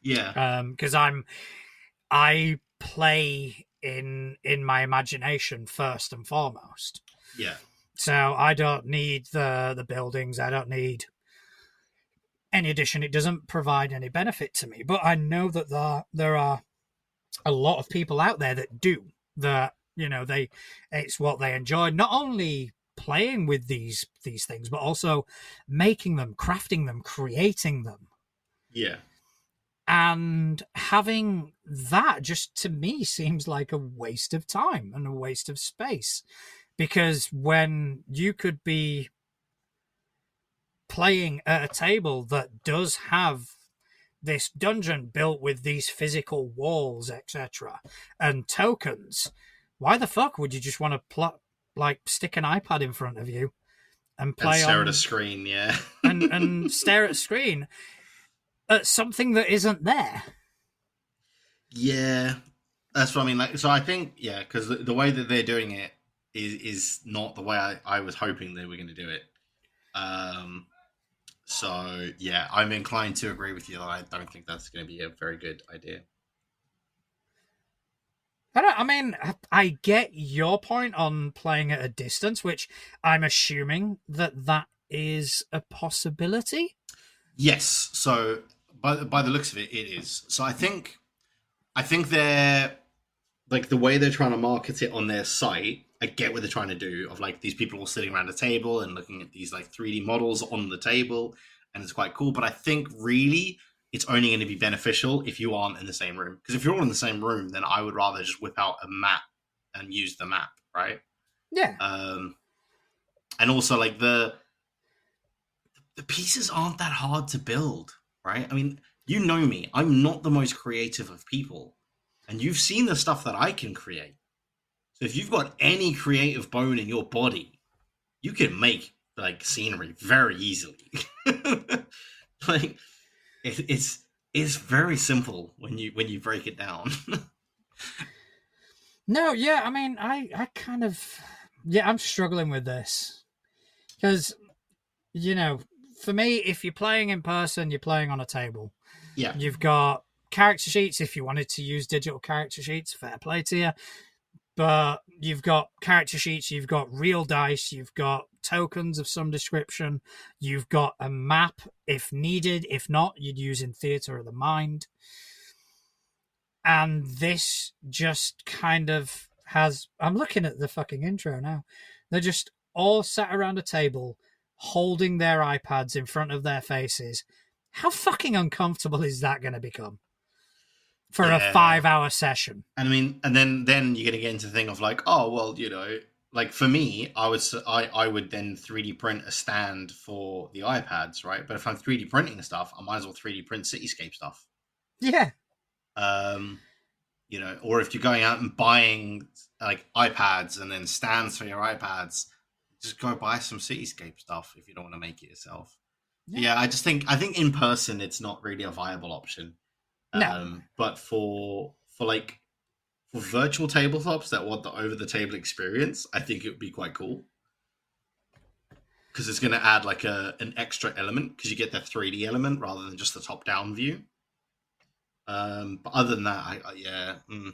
Yeah. Um, because I'm I play in in my imagination first and foremost. Yeah. So I don't need the the buildings. I don't need any addition. It doesn't provide any benefit to me. But I know that there there are a lot of people out there that do that. You know, they it's what they enjoy. Not only playing with these these things, but also making them, crafting them, creating them Yeah. and having that just to me seems like a waste of time and a waste of space because when you could be playing at a table that does have this dungeon built with these physical walls etc and tokens why the fuck would you just want to pl- like stick an ipad in front of you and And play stare on at a screen. Yeah. and, and stare at a screen at something that isn't there yeah. That's what I mean. Like, so I think yeah, because the, the way that they're doing it is is not the way I, I was hoping they were going to do it. Um. So yeah, I'm inclined to agree with you that I don't think that's going to be a very good idea. I don't. I mean, I- get your point on playing at a distance, which I'm assuming that that is a possibility. Yes. So by by the looks of it, it is. So I think, I think they're like the way they're trying to market it on their site. I get what they're trying to do of like these people all sitting around a table and looking at these like 3D models on the table, and it's quite cool. But I think really it's only going to be beneficial if you aren't in the same room. Because if you're all in the same room, then I would rather just whip out a map and use the map, right? Yeah, um and also like the the pieces aren't that hard to build right i mean you know me i'm not the most creative of people and you've seen the stuff that i can create so if you've got any creative bone in your body you can make like scenery very easily like it, it's it's very simple when you when you break it down no, yeah. I mean, I, I kind of, yeah, I'm struggling with this because, you know, for me, if you're playing in person, you're playing on a table. yeah You've got character sheets if you wanted to use digital character sheets, fair play to you. But you've got character sheets, you've got real dice, you've got tokens of some description, you've got a map if needed. If not, you'd use in Theatre of the Mind. And this just kind of has. I'm looking at the fucking intro now. They're just all sat around a table holding their iPads in front of their faces. How fucking uncomfortable is that going to become for Yeah. a five hour session? And I mean, and then then you're gonna get into the thing of like, oh well, you know, like for me, I would I would then 3D print a stand for the iPads, right? But if I'm 3D printing stuff, I might as well 3D print cityscape stuff. Yeah. Um, you know, or if you're going out and buying like iPads and then stands for your iPads, just go buy some cityscape stuff if you don't want to make it yourself. Yeah. Yeah, I just think I think in person it's not really a viable option. No. Um, but for for like for virtual tabletops that want the over the table experience, I think it would be quite cool. Because it's going to add like a an extra element because you get that 3D element rather than just the top down view. Um, but other than that, I, I yeah, mm,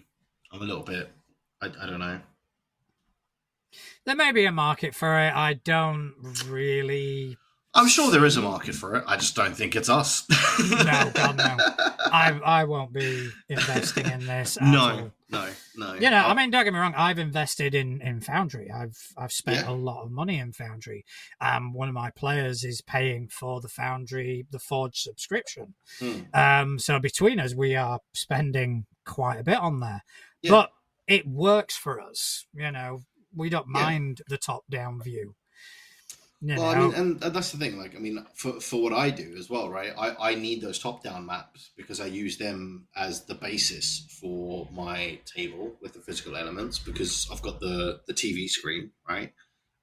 I'm a little bit. I, I don't know. There may be a market for it. I don't really. I'm sure there is a market for it. I just don't think it's us. no, God, no. I I won't be investing in this. no, all. no, no. You know, I mean, don't get me wrong. I've invested in in Foundry. I've I've spent Yeah. a lot of money in Foundry. Um, one of my players is paying for the Foundry, the Forge subscription. Hmm. Um, so between us, we are spending quite a bit on there. Yeah. But it works for us. You know, we don't Yeah. mind the top down view. Well, I mean, and that's the thing. Like, I mean, for for what I do as well, right? I I need those top down maps because I use them as the basis for my table with the physical elements because I've got the the TV screen, right?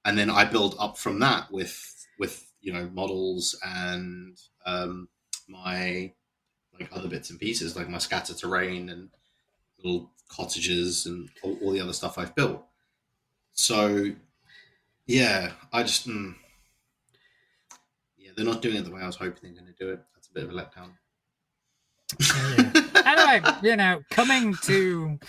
And then I build up from that with with you know models and um my like other bits and pieces, like my scatter terrain and little cottages and all, all the other stuff I've built. So, yeah, I just. Mm, yeah, they're not doing it the way I was hoping they're going to do it. That's a bit of a letdown. Yeah. anyway, you know, coming to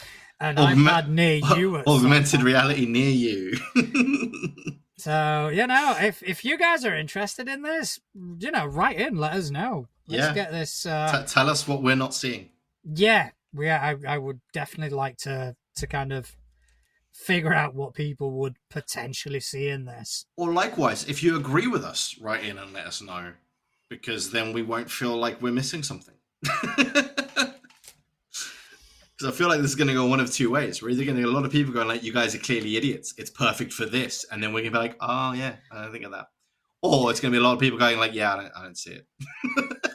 an Augment- iPad near you. at Augmented reality near you. So you know, if if you guys are interested in this, you know, write in, let us know. Let's Yeah. get this. Uh, T- tell us what we're not seeing. yeah, we. I, I would definitely like to to kind of figure out what people would potentially see in this. Or likewise, if you agree with us, write in and let us know, because then we won't feel like we're missing something. Because I feel like this is going to go one of two ways. We're either going to get a lot of people going like, "You guys are clearly idiots. It's perfect for this," and then we're going to be like, "Oh yeah, I don't think of that." Or it's going to be a lot of people going like, "Yeah, I don't, I don't see it."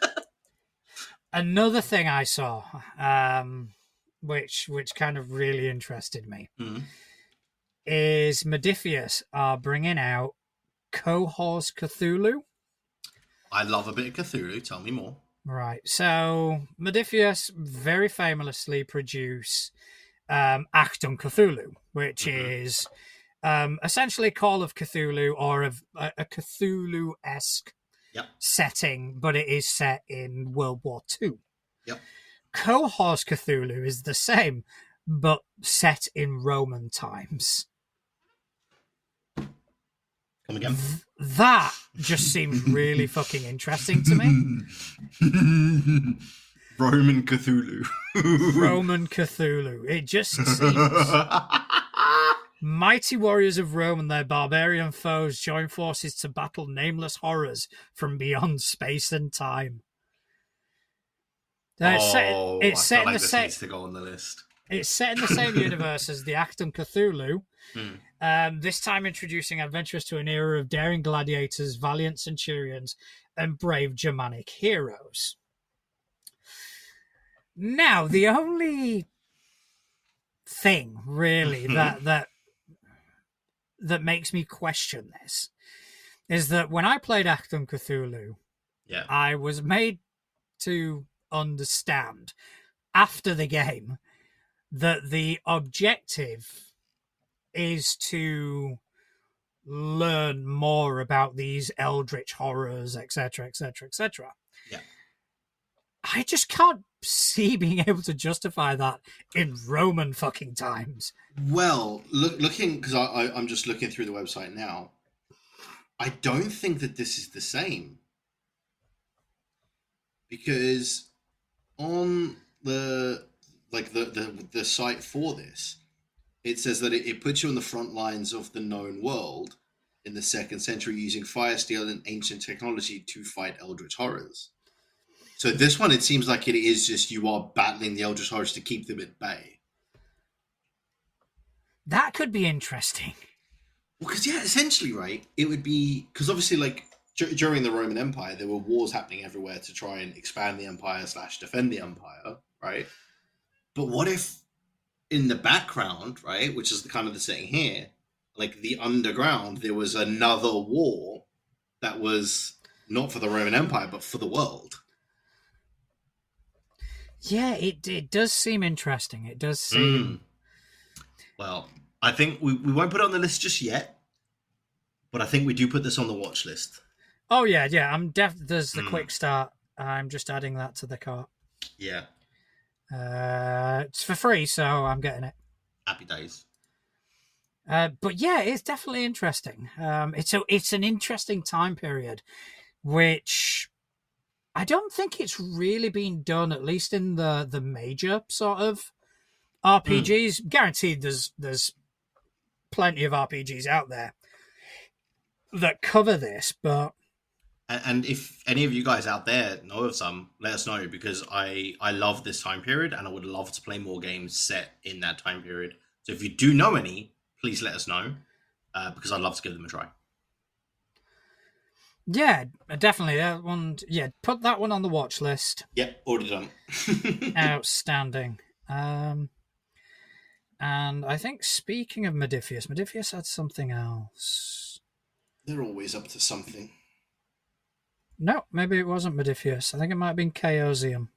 Another thing I saw, um, which which kind of really interested me, Mhm. Is Modiphius are bringing out Cohors Cthulhu. I love a bit of Cthulhu. Tell me more. Right. So Modiphius very famously produce um, Achtung Cthulhu, which Mhm. is um, essentially Call of Cthulhu or a, a Cthulhu esque Yep. setting, but it is set in World War Two. Yep. Cohors Cthulhu is the same, but set in Roman times. Come again. That just seems really fucking interesting to me. Roman Cthulhu. Roman Cthulhu. It just seems Mighty warriors of Rome and their barbarian foes join forces to battle nameless horrors from beyond space and time. Uh, it's set, oh, it's I set in like the same. to go on the list. It's set in the same universe as the Achtung Cthulhu. Hmm. Um, this time introducing adventurers to an era of daring gladiators, valiant centurions, and brave Germanic heroes. Now, the only thing really that that that makes me question this is that when I played Achtung Cthulhu, Yeah. I was made to understand after the game that the objective is to learn more about these eldritch horrors, etc., etc., etc. Yeah. I just can't see being able to justify that in Roman fucking times. Well, look, looking because I, I, I'm just looking through the website now. I don't think that this is the same because on the like the the, the site for this, it says that it, it puts you on the front lines of the known world in the second century using fire, steel, and ancient technology to fight eldritch horrors. So this one, it seems like it is just you are battling the eldritch horrors to keep them at bay. That could be interesting. Well, because yeah, essentially, right? It would be because obviously, like dur- during the Roman Empire, there were wars happening everywhere to try and expand the empire slash defend the empire, right? But what if in the background, right, which is the kind of the setting here, like the underground, there was another war that was not for the Roman Empire but for the world. Yeah, it it does seem interesting. It does seem Well, I think we, we won't put it on the list just yet, but I think we do put this on the watch list. Oh yeah, yeah. I'm def. There's the Mm. quick start. I'm just adding that to the cart. Yeah, Uh, it's for free, so I'm getting it. happy days. Uh, but yeah, it's definitely interesting. Um, it's a it's an interesting time period, which I don't think it's really been done, at least in the the major sort of RPGs. Guaranteed, there's there's plenty of RPGs out there that cover this, but And, and if any of you guys out there know of some, let us know because I I love this time period and I would love to play more games set in that time period. So if you do know any, please let us know uh, because I'd love to give them a try. yeah, definitely that one. Yeah, put that one on the watch list. Yep, already done. Outstanding. Um, and I think speaking of Modiphius, Modiphius had something else. They're always up to something. No, maybe it wasn't Modiphius. I think it might have been Chaosium.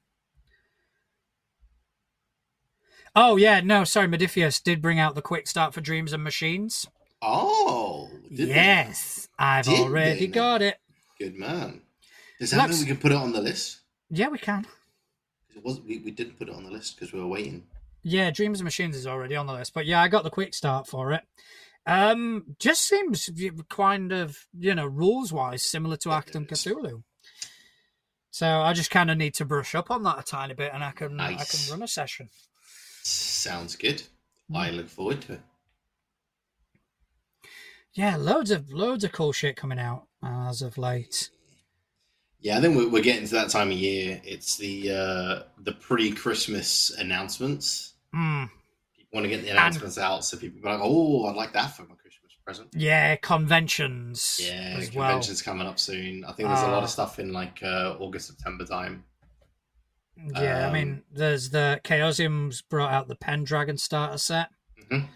Oh yeah, no, sorry, Modiphius did bring out the quick start for Dreams and Machines. Oh, did yes, I've Did already got it. Good man. Does that mean we can put it on the list? Yeah, we can. It was we, we didn't put it on the list because we were waiting. Yeah, Dreams and Machines is already on the list, but yeah, I got the quick start for it. Um, just seems kind of you know rules wise similar to Achtung. Cthulhu. So I just kind of need to brush up on that a tiny bit, and I can I can run a session. Sounds good. Mm. I look forward to it. Yeah, loads of loads of cool shit coming out as of late. Yeah, I think we're, we're getting to that time of year. It's the uh, the pre-Christmas announcements. Hmm. Want to get the announcements out so people be like, "Oh, I'd like that for my Christmas present." Yeah, conventions Yeah, as well. conventions coming up soon. I think there's a lot Ah. of stuff in like uh, August, September time. Yeah, I Um, mean, there's the Chaosium's brought out the Pendragon starter set, Mhm.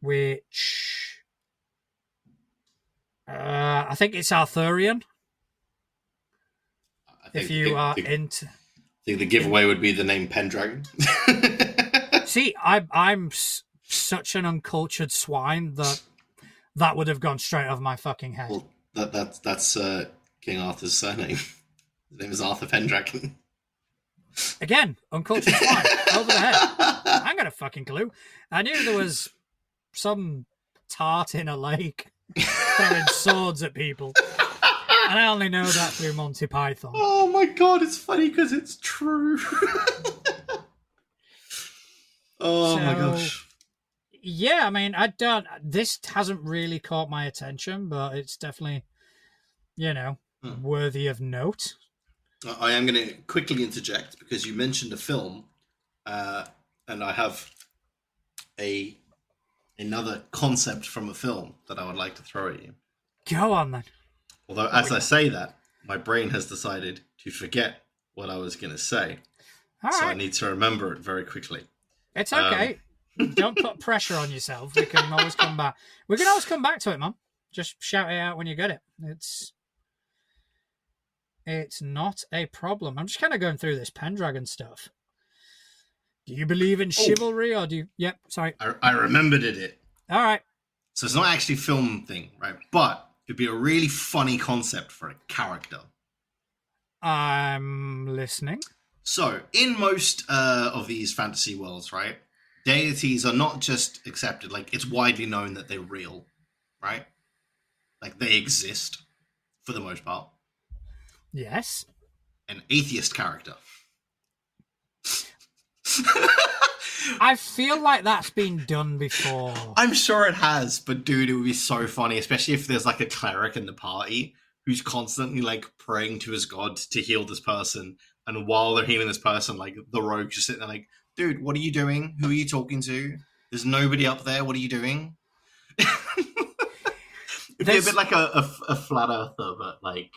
which uh, I think it's Arthurian. I think If you are the, into, I think the giveaway would be the name Pendragon. see, I, I'm s- such an uncultured swine that that would have gone straight over my fucking head. well, that that's that's uh, King Arthur's surname. His name is Arthur Pendragon. Again, uncultured swine over the head. I got a fucking clue. I knew there was some tart in a lake throwing swords at people. And I only know that through Monty Python. Oh my god, it's funny because it's true. oh my gosh. Yeah, I mean, I don't. This hasn't really caught my attention, but it's definitely, you know, Hmm. worthy of note. I am going to quickly interject because you mentioned a film, uh, and I have a another concept from a film that I would like to throw at you. Go on then. Although, as I say that, my brain has decided to forget what I was going to say, All so I need to remember it very quickly. It's um, okay. don't put pressure on yourself. We can always come back. We can always come back to it, man. Just shout it out when you get it. It's it's not a problem. I'm just kind of going through this Pendragon stuff. Do you believe in Oh. chivalry, or do you? Yep. Sorry. I, I remembered it. it. All right. So it's not actually film thing, right? But it'd be a really funny concept for a character. I'm listening. So, in most uh, of these fantasy worlds, right, deities are not just accepted, like, it's widely known that they're real, right? Like, they exist for the most part. Yes. An atheist character. I feel like that's been done before. I'm sure it has, but dude, it would be so funny, especially if there's like a cleric in the party who's constantly like praying to his god to heal this person. And while they're healing this person, like the rogue just sitting there like, dude, what are you doing? Who are you talking to? There's nobody up there. What are you doing? It'd be a bit like a, a, a flat earther, but like,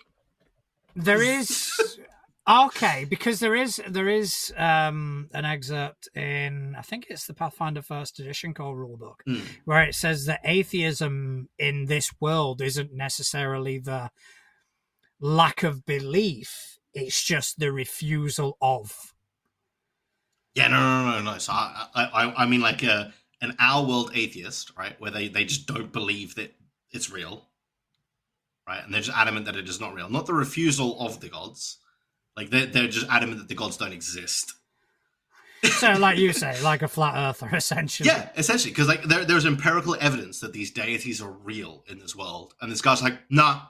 There is okay because there is there is um an excerpt in I think it's the Pathfinder First Edition core rulebook hmm, where it says that atheism in this world isn't necessarily the lack of belief; it's just the refusal of. yeah, no, no, no, no. So I, I, I- mean like a an our world atheist, right, where they they just don't believe that it's real, right, and they're just adamant that it is not real. Not the refusal of the gods, like they're they're just adamant that the gods don't exist. so, like you say, like a flat earther, essentially. Yeah, essentially, because like there, there's empirical evidence that these deities are real in this world, and this guy's like, nah.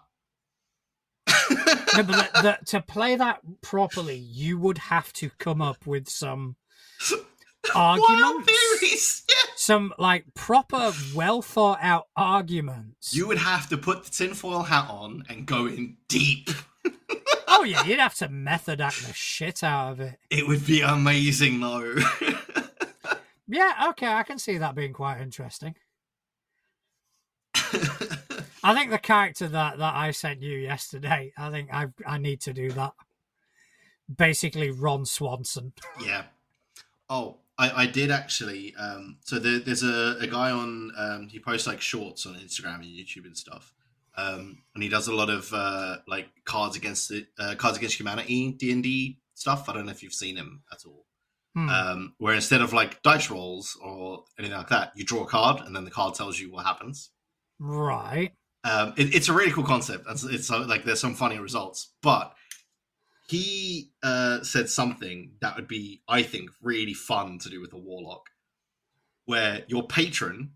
No, but the, the, to play that properly, you would have to come up with some arguments, theories. Yeah. some like proper, well thought out arguments. You would have to put the tinfoil hat on and go in deep. Oh yeah, you'd have to method act the shit out of it. It would be amazing, though. Yeah, okay, I can see that being quite interesting. I think the character that that I sent you yesterday, I think I I need to do that. Basically, Ron Swanson. yeah. Oh, I, I did actually. Um, so there, there's a, a guy on. Um, he posts like shorts on Instagram and YouTube and stuff. Um, and he does a lot of uh, like cards against the uh, cards against humanity D and D stuff. I don't know if you've seen him at all. Hmm. Um, where instead of like dice rolls or anything like that, you draw a card and then the card tells you what happens. right. Um, it, it's a really cool concept. It's, it's uh, like there's some funny results, but he uh, said something that would be, I think, really fun to do with a warlock, where your patron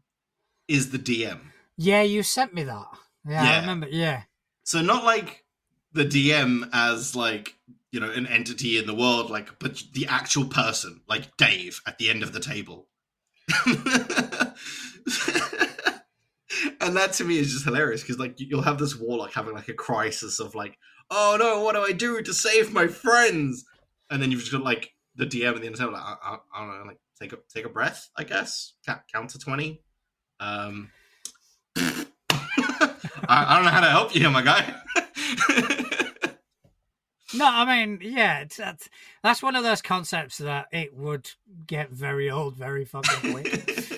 is the DM. Yeah, you sent me that. Yeah, Yeah. I remember. Yeah. So not like the DM as like you know an entity in the world, like but the actual person, like Dave at the end of the table. and that to me is just hilarious because like you'll have this warlock having like a crisis of like, oh no, what do I do to save my friends? And then you've just got like the DM at the end like I, I, I don't know, like take a take a breath, I guess, count, count to twenty. Um, I, I don't know how to help you here, my guy. No, I mean, yeah, it's, that's that's one of those concepts that it would get very old very fucking quick.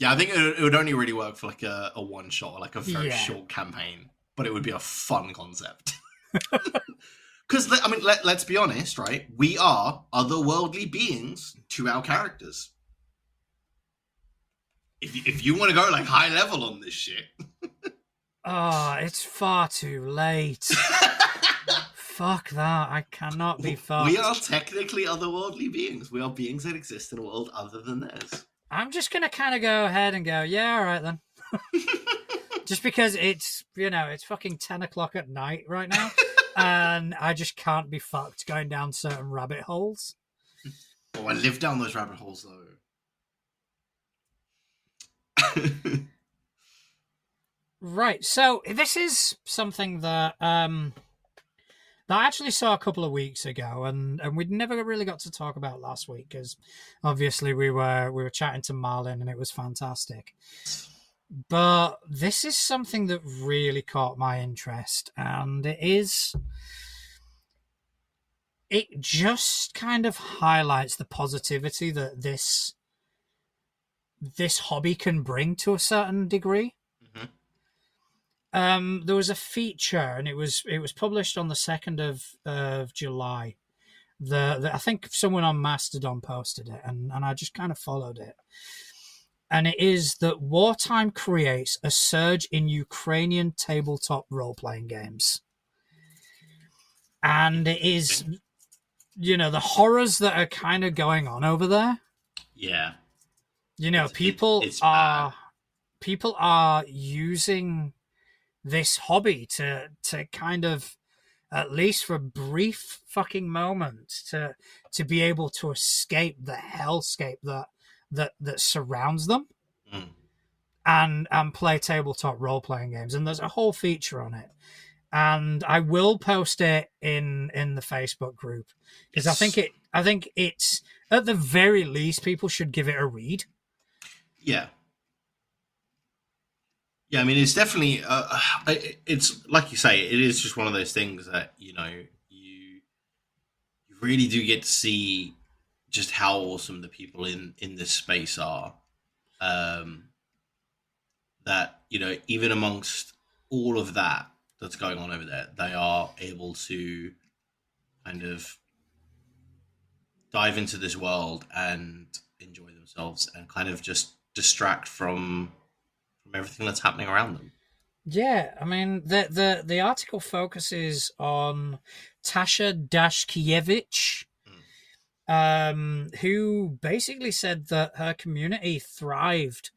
yeah, I think it, would- it would only really work for like a, a one shot, like a very Yeah. short campaign, but it would be a fun concept. Because I mean, let, let's be honest, right? We are otherworldly beings to our characters. If you, if you want to go like high level on this shit, oh, it's far too late. Fuck that! I cannot be fucked. we are technically otherworldly beings. We are beings that exist in a world other than theirs. I'm just gonna kind of go ahead and go, yeah, all right then. just because it's you know it's fucking ten o'clock at night right now, and I just can't be fucked going down certain rabbit holes. Oh, I live down those rabbit holes though. Right. So this is something that um that I actually saw a couple of weeks ago, and and we'd never really got to talk about last week because obviously we were we were chatting to Marlin and it was fantastic. But this is something that really caught my interest, and it is. It just kind of highlights the positivity that this this hobby can bring to a certain degree um, there was a feature, and it was it was published on the second of of July. The, the I think someone on Mastodon posted it, and and I just kind of followed it. And it is that wartime creates a surge in Ukrainian tabletop role playing games, and it is, you know, the horrors that are kind of going on over there. yeah. You know, It's- it- people it's are people are using this hobby to to kind of at least for a brief fucking moment to to be able to escape the hellscape that that that surrounds them Mm. and and play tabletop role playing games and there's a whole feature on it and I will post it in in the Facebook group because I think it I think it's at the very least people should give it a read Yeah. Yeah, I mean, it's definitely. Uh, it's like you say, it is just one of those things that you know you you really do get to see just how awesome the people in in this space are. Um, that you know, even amongst all of that that's going on over there, they are able to kind of dive into this world and enjoy themselves and kind of just distract from from everything that's happening around them. Yeah, I mean the the the article focuses on Tasha Dashkiewicz, um, who basically said that her community thrived,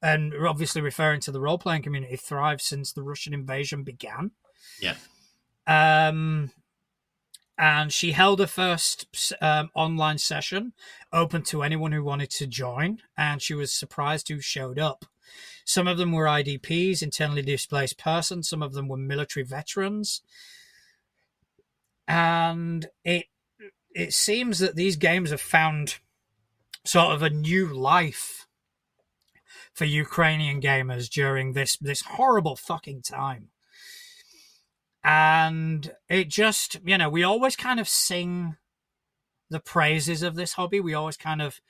and obviously referring to the role playing community, thrived since the Russian invasion began. Yeah. Um, and she held her first um, online session open to anyone who wanted to join, and she was surprised who showed up. Some of them were IDPs, internally displaced persons. Some of them were military veterans, and it it seems that these games have found sort of a new life for Ukrainian gamers during this this horrible fucking time. And it just, you know, we always kind of sing the praises of this hobby. We always kind of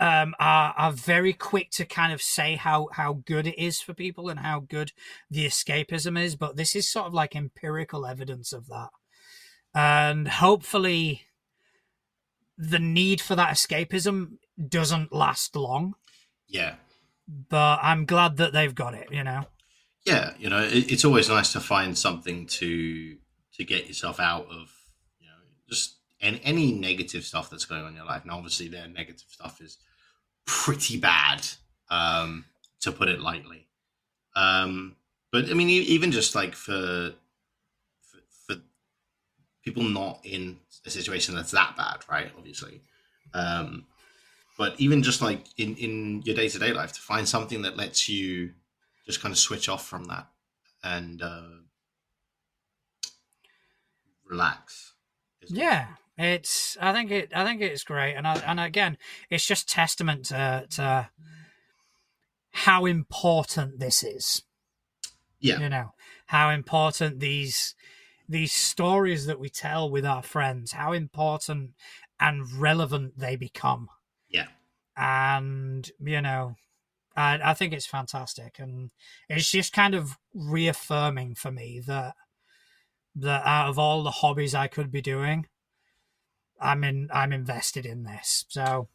um, are are very quick to kind of say how how good it is for people and how good the escapism is. But this is sort of like empirical evidence of that, and hopefully, the need for that escapism doesn't last long. Yeah, but I'm glad that they've got it. You know. Yeah, you know, it, it's always nice to find something to to get yourself out of, you know, just any, any negative stuff that's going on in your life. And obviously, their negative stuff is pretty bad, um, to put it lightly. Um, but I mean, even just like for, for for people not in a situation that's that bad, right? Obviously, um, but even just like in in your day to day life, to find something that lets you just kind of switch off from that and uh, relax. Yeah, it's. I think it. I think it's great, and I, and again, it's just testament to, to how important this is. Yeah, you know how important these these stories that we tell with our friends, how important and relevant they become. Yeah, and you know, I, I think it's fantastic, and it's just kind of reaffirming for me that that out of all the hobbies I could be doing, I'm in I'm invested in this. So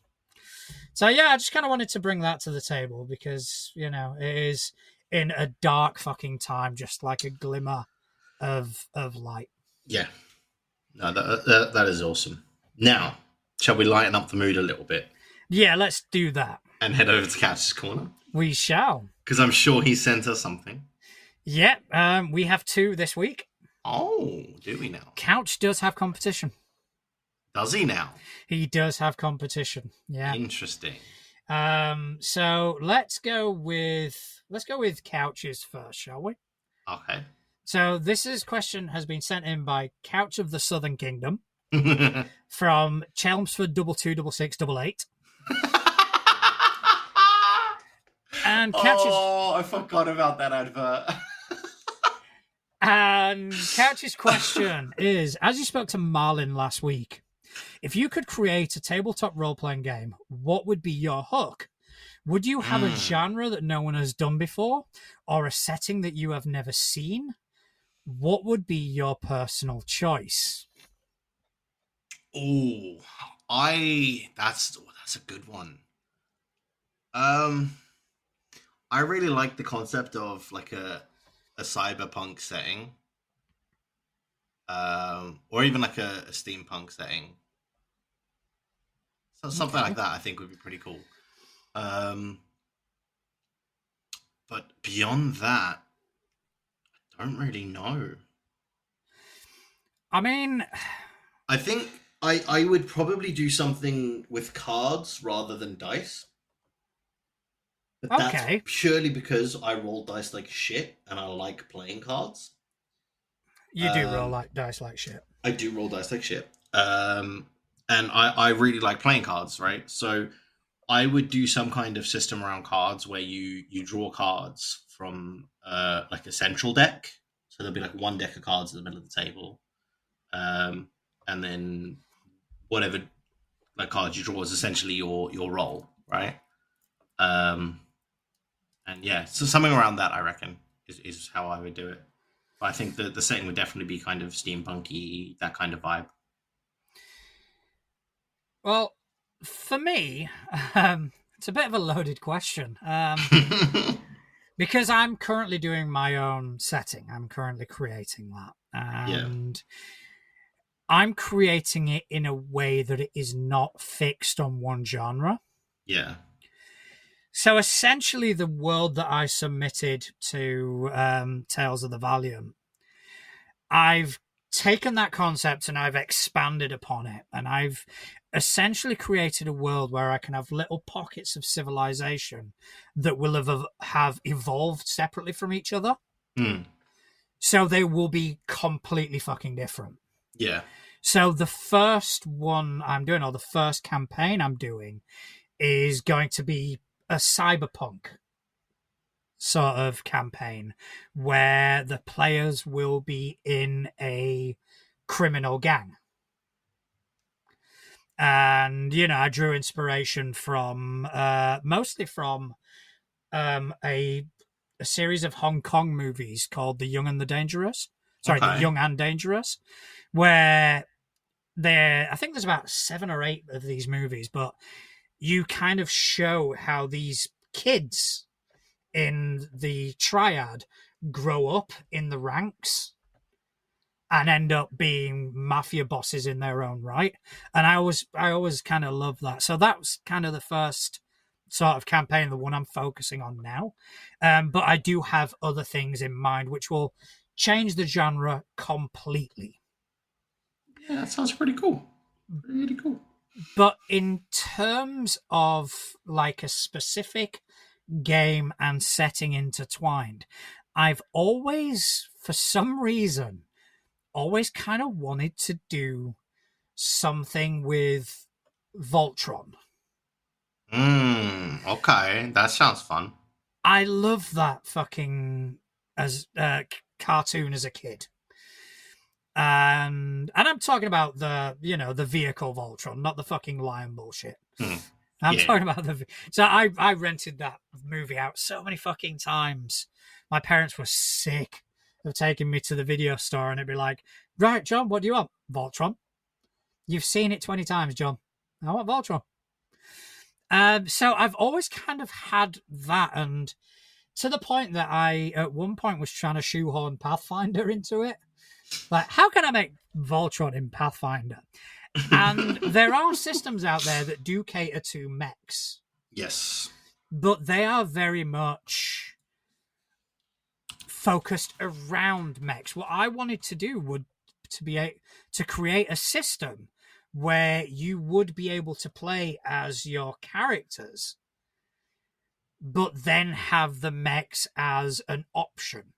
so yeah, I just kind of wanted to bring that to the table because you know it is in a dark fucking time, just like a glimmer of of light. Yeah, no, that that, that is awesome. Now, shall we lighten up the mood a little bit? Yeah, let's do that. And head over to Couch's corner. We shall, because I'm sure he sent us something. Yeah, um, we have two this week. Oh, do we now? Couch does have competition. Does he now? He does have competition. Yeah. Interesting. Um, so let's go with let's go with couches first, shall we? Okay. So this is question has been sent in by Couch of the Southern Kingdom from Chelmsford double two double six double eight. and Couch's Oh, I forgot about that advert. and Couch's question is as you spoke to Marlin last week, if you could create a tabletop role playing game, what would be your hook? Would you have mm. a Hmm. genre that no one has done before or a setting that you have never seen? What would be your personal choice? Oh, I that's that's a good one. Um I really like the concept of like a a cyberpunk setting. Um or even like a, a steampunk setting. So something Okay. like that I think would be pretty cool. Um but beyond that I don't really know. I mean, I think I I would probably do something with cards rather than dice. But that's Okay. purely because I roll dice like shit and I like playing cards. you do roll Um, like dice like shit. I do roll dice like shit. Um and I, I really like playing cards, right? So I would do some kind of system around cards where you you draw cards from uh like a central deck. So there'll be like one deck of cards in the middle of the table. Um and then whatever like cards you draw is essentially your your role, right? Um and yeah, so something around that I reckon is, is how I would do it. But I think the the setting would definitely be kind of steampunky, that kind of vibe. Well, for me, um, it's a bit of a loaded question. Um, because I'm currently doing my own setting. I'm currently creating that. And I'm creating it in a way that it is not fixed on one genre. yeah. So essentially, the world that I submitted to um, Tales of the Valiant, I've taken that concept and I've expanded upon it, and I've essentially created a world where I can have little pockets of civilization that will have have evolved separately from each other. Hmm. So they will be completely fucking different. Yeah. So the first one I'm doing, or the first campaign I'm doing, is going to be a cyberpunk sort of campaign where the players will be in a criminal gang. And, you know, I drew inspiration from uh, mostly from um, a, a series of Hong Kong movies called The Young and the Dangerous. Sorry, The Young and Dangerous, where there, I think there's about seven or eight of these movies, but you kind of show how these kids in the triad grow up in the ranks and end up being mafia bosses in their own right and i always i always kind of love that so that was kind of the first sort of campaign the one i'm focusing on now um, but i do have other things in mind which will change the genre completely Yeah, that sounds pretty cool. Really cool. but in terms of like a specific game and setting intertwined i've always for some reason always kind of wanted to do something with voltron Mm, okay, that sounds fun. i love that fucking as uh, cartoon as a kid and and i'm talking about the you know the vehicle voltron not the fucking lion bullshit Hmm. I'm Yeah. talking about the so i i rented that movie out so many fucking times. My parents were sick of taking me to the video store and it'd be like right john what do you want? Voltron. You've seen it 20 times john. I want voltron. Um so i've always kind of had that and to the point that i at one point was trying to shoehorn pathfinder into it. Like, how can I make Voltron in Pathfinder? And there are systems out there that do cater to mechs, yes. but they are very much focused around mechs. What I wanted to do would to be a, to create a system where you would be able to play as your characters, but then have the mechs as an option.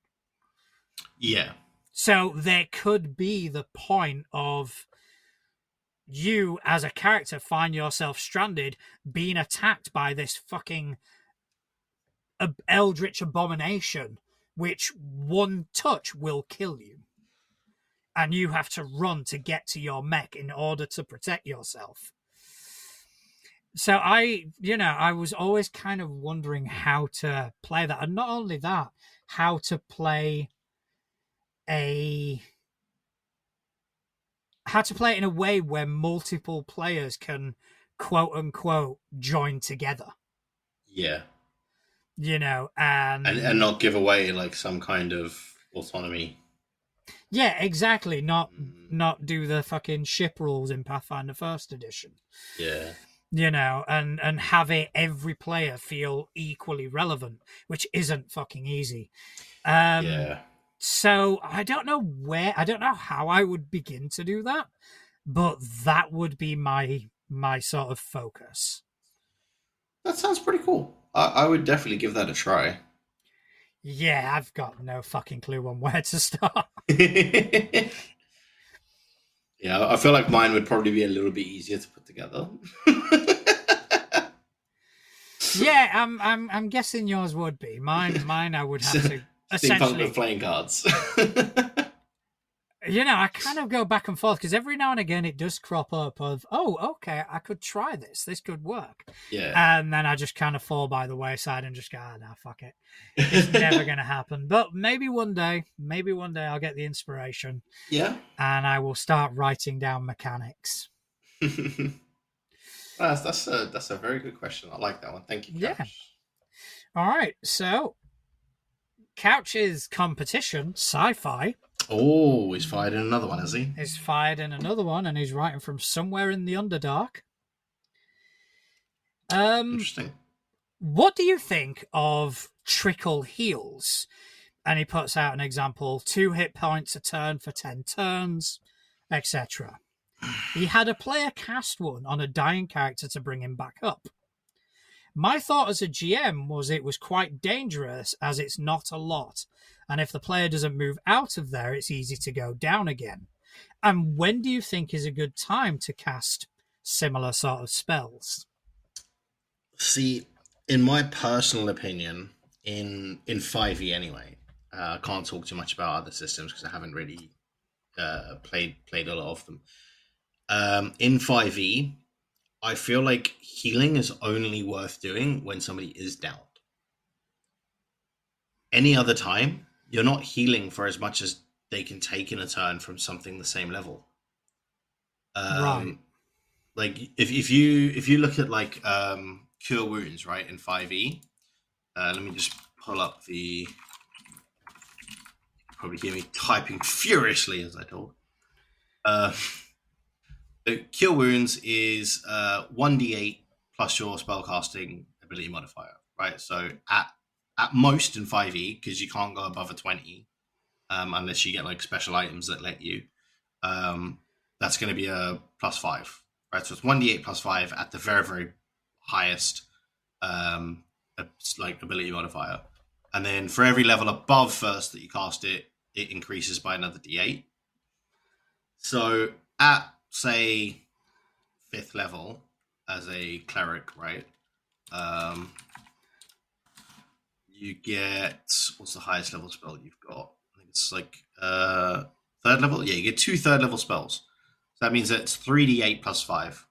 Yeah. So there could be the point of you as a character find yourself stranded being attacked by this fucking eldritch abomination which one touch will kill you. And you have to run to get to your mech in order to protect yourself. So i you know i was always kind of wondering how to play that. And not only that how to play a how to play it in a way where multiple players can quote unquote join together Yeah. you know and, And and not give away like some kind of autonomy. yeah exactly not Mm, not do the fucking ship rules in pathfinder first edition Yeah. you know and and have it every player feel equally relevant which isn't fucking easy um yeah. So I don't know where I don't know how I would begin to do that, but that would be my my sort of focus. That sounds pretty cool. I, I would definitely give that a try. Yeah, I've got no fucking clue on where to start. yeah, I feel like mine would probably be a little bit easier to put together. yeah, I'm I'm I'm guessing yours would be. Mine mine I would have to essentially with playing cards. you know, I kind of go back and forth because every now and again it does crop up of, oh, okay, I could try this. This could work. yeah. And then I just kind of fall by the wayside and just go, ah, no, fuck it. It's never going to happen. But maybe one day, maybe one day I'll get the inspiration yeah. and I will start writing down mechanics. That's that's a that's a very good question. I like that one. Thank you. Yeah. All right, so Couch's competition, sci-fi, Oh, he's fired in another one, has he? He's fired in another one, and he's writing from somewhere in the Underdark. Um, Interesting. what do you think of trickle heals? And he puts out an example: two hit points a turn for ten turns, etc. He had a player cast one on a dying character to bring him back up. My thought as a GM was it was quite dangerous as it's not a lot, and if the player doesn't move out of there, it's easy to go down again. And when do you think is a good time to cast similar sort of spells? See, in my personal opinion, in in five E anyway, uh, I can't talk too much about other systems because I haven't really uh, played played a lot of them. Um, in five E, I feel like healing is only worth doing when somebody is down. Any other time, you're not healing for as much as they can take in a turn from something the same level. Um, Right. Like if if you if you look at like um, cure wounds right in five E, uh, let me just pull up the. Probably hear me typing furiously as I talk. Uh, the cure wounds is one d eight plus your spellcasting ability modifier, right? So at at most in five E because you can't go above a twenty um, unless you get like special items that let you. Um, that's going to be a plus five, right? So it's one d eight plus five at the very very highest um, like ability modifier, and then for every level above first that you cast it, it increases by another d8. So at say fifth level as a cleric, right? Um, you get what's the highest level spell you've got? I think it's like uh, third level. Yeah, you get two third level spells. So that means that it's three d8 plus five.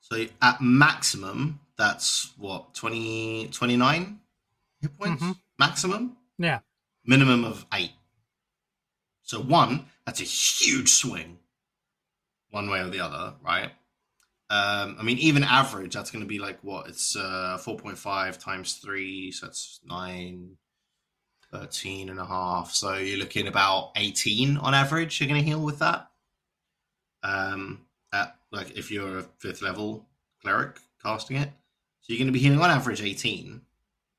So at maximum, that's what 20, 29 hit points Mhm. maximum. Yeah. Minimum of eight. So one, that's a huge swing, one way or the other, right? Um, I mean, even average, that's going to be like what? It's uh, 4.5 times 3, so that's 9, 13 and a half. So you're looking about 18 on average, you're going to heal with that. Um, at, like if you're a fifth level cleric casting it. So you're going to be healing on average 18.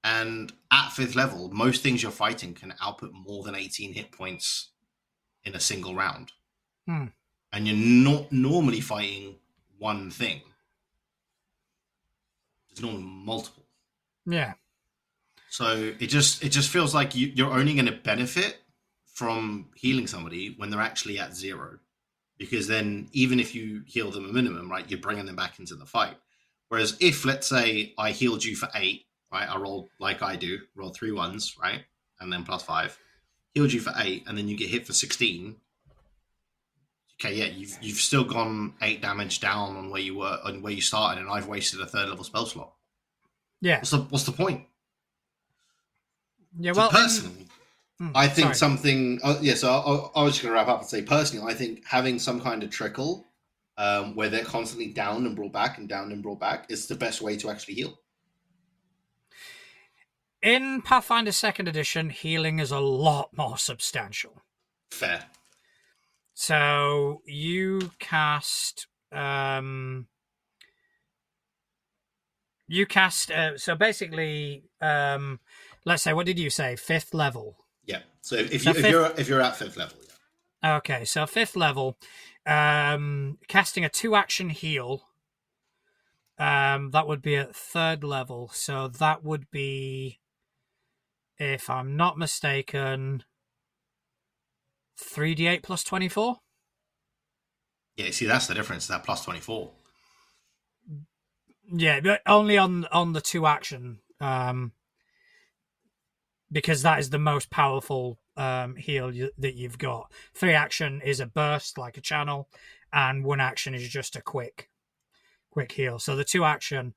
And at fifth level, most things you're fighting can output more than 18 hit points in a single round. Hmm. And you're not normally fighting one thing. It's normally multiple. Yeah. So it just it just feels like you, you're only going to benefit from healing somebody when they're actually at zero, because then even if you heal them a minimum, right, you're bringing them back into the fight. Whereas if let's say I healed you for eight, right, I rolled like I do, roll three ones, right, and then plus five, healed you for eight, and then you get hit for sixteen. Okay, yeah, you've you've still gone eight damage down on where you were on where you started, and I've wasted a third level spell slot. Yeah. What's the what's the point? Yeah. So Well, in- personally, Hmm, I think sorry. something. Uh, yeah, so I, I was just going to wrap up and say personally, I think having some kind of trickle um, where they're constantly down and brought back and down and brought back is the best way to actually heal. In Pathfinder Second Edition, healing is a lot more substantial. Fair. So you cast um you cast uh, so basically um let's say what did you say fifth level Yeah. So if, if So you if fifth- you're if you're at fifth level, yeah. okay so fifth level um casting a two action heal um that would be at third level so that would be if i'm not mistaken 3d8 plus 24 Yeah. See, that's the difference. That plus twenty four. Yeah, but only on on the two action, um, because that is the most powerful um, heal you, that you've got. Three action is a burst like a channel, and one action is just a quick, quick heal. So the two action,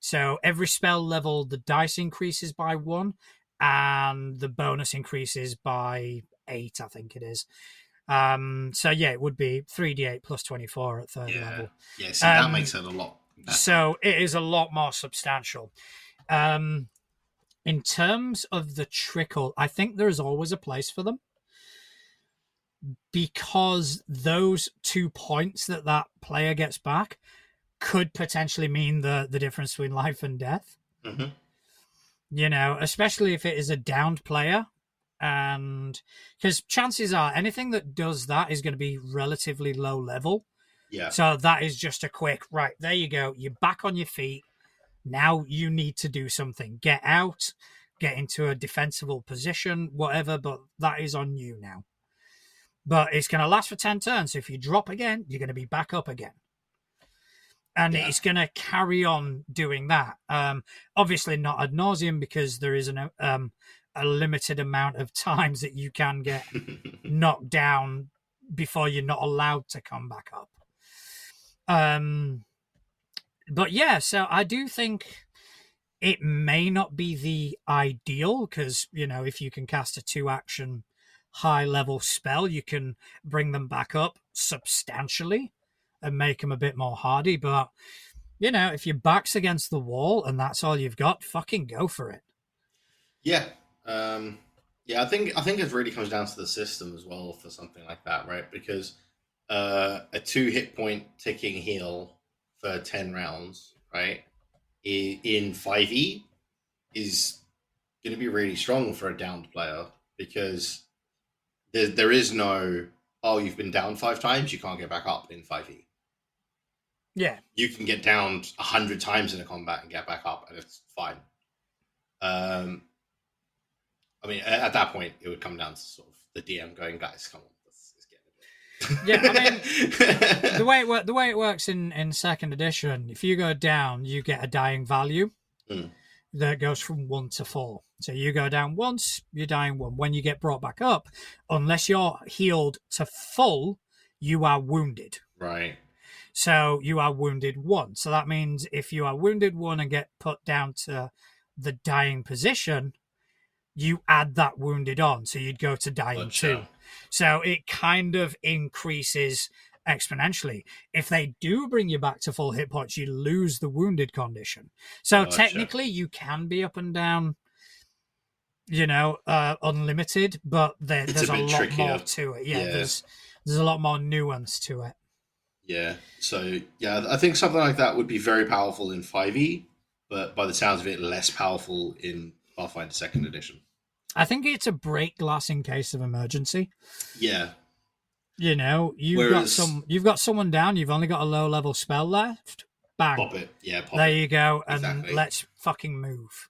so every spell level, the dice increases by one, and the bonus increases by eight. I think it is. Um, so yeah, it would be three d eight plus twenty four at third Yeah. level. Yeah, see, that Um, makes it a lot. better. So it is a lot more substantial. Um, in terms of the trickle, I think there is always a place for them because those two points that that player gets back could potentially mean the the difference between life and death. Mhm. You know, especially if it is a downed player. And because chances are anything that does that is going to be relatively low level. Yeah. So that is just a quick right. There you go. You're back on your feet. Now you need to do something. Get out, get into a defensible position, whatever. But that is on you now. But it's going to last for ten turns. So if you drop again, you're going to be back up again, and Yeah. it's going to carry on doing that. Um, obviously not ad nauseum because there is an um, a limited amount of times that you can get knocked down before you're not allowed to come back up. Um, but yeah, so I do think it may not be the ideal because you know if you can cast a two action high level spell, you can bring them back up substantially and make them a bit more hardy. But you know, if your back's against the wall and that's all you've got, fucking go for it. Yeah. Um, yeah, I think I think it really comes down to the system as well for something like that, right? Because uh, a two hit point ticking heal for ten rounds, right? In five E is going to be really strong for a downed player because there there is no oh you've been down five times you can't get back up in five E. Yeah, you can get down a hundred times in a combat and get back up, and it's fine. Um, I mean, at, at that point, it would come down to sort of the DM going, "Guys, come on, let's, let's Yeah, I mean, the way it work, the way it works in in second edition, if you go down, you get a dying value Mm. that goes from one to four. So you go down once, you're dying one. When you get brought back up, unless you're healed to full, you are wounded. right, So you are wounded one. So that means if you are wounded one and get put down to the dying position, you add that wounded on. So you'd go to dying two. So it kind of increases exponentially. If they do bring you back to full hit points, you lose the wounded condition. So Gotcha. technically, you can be up and down, you know, uh, unlimited, but there, It's a there's a, lot trickier. more to it. Yeah, Yeah. there's there's a lot more nuance to it. Yeah. So yeah, I think something like that would be very powerful in five E, but by the sounds of it, less powerful in Pathfinder Second Edition. I think it's a break glass in case of emergency. Yeah, You know, you've got some, you've got someone down. You've only got a low level spell left. Bang, pop it. Yeah, pop there it. you go, and Exactly. let's fucking move.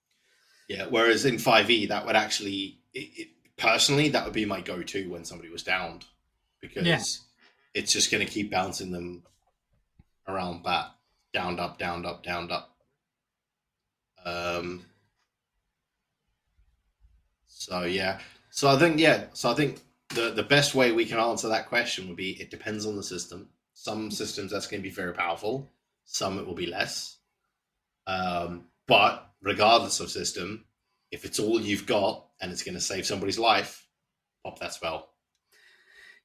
Yeah, whereas in 5e, that would actually, it, it, personally, that would be my go to when somebody was downed because Yeah. It's just going to keep bouncing them around that down, up, down, up, down, up. Um, so, yeah. So, I think, yeah. So, I think the, the best way we can answer that question would be it depends on the system. Some systems that's going to be very powerful, some it will be less. Um, but regardless of system, if it's all you've got and it's going to save somebody's life, pop that spell.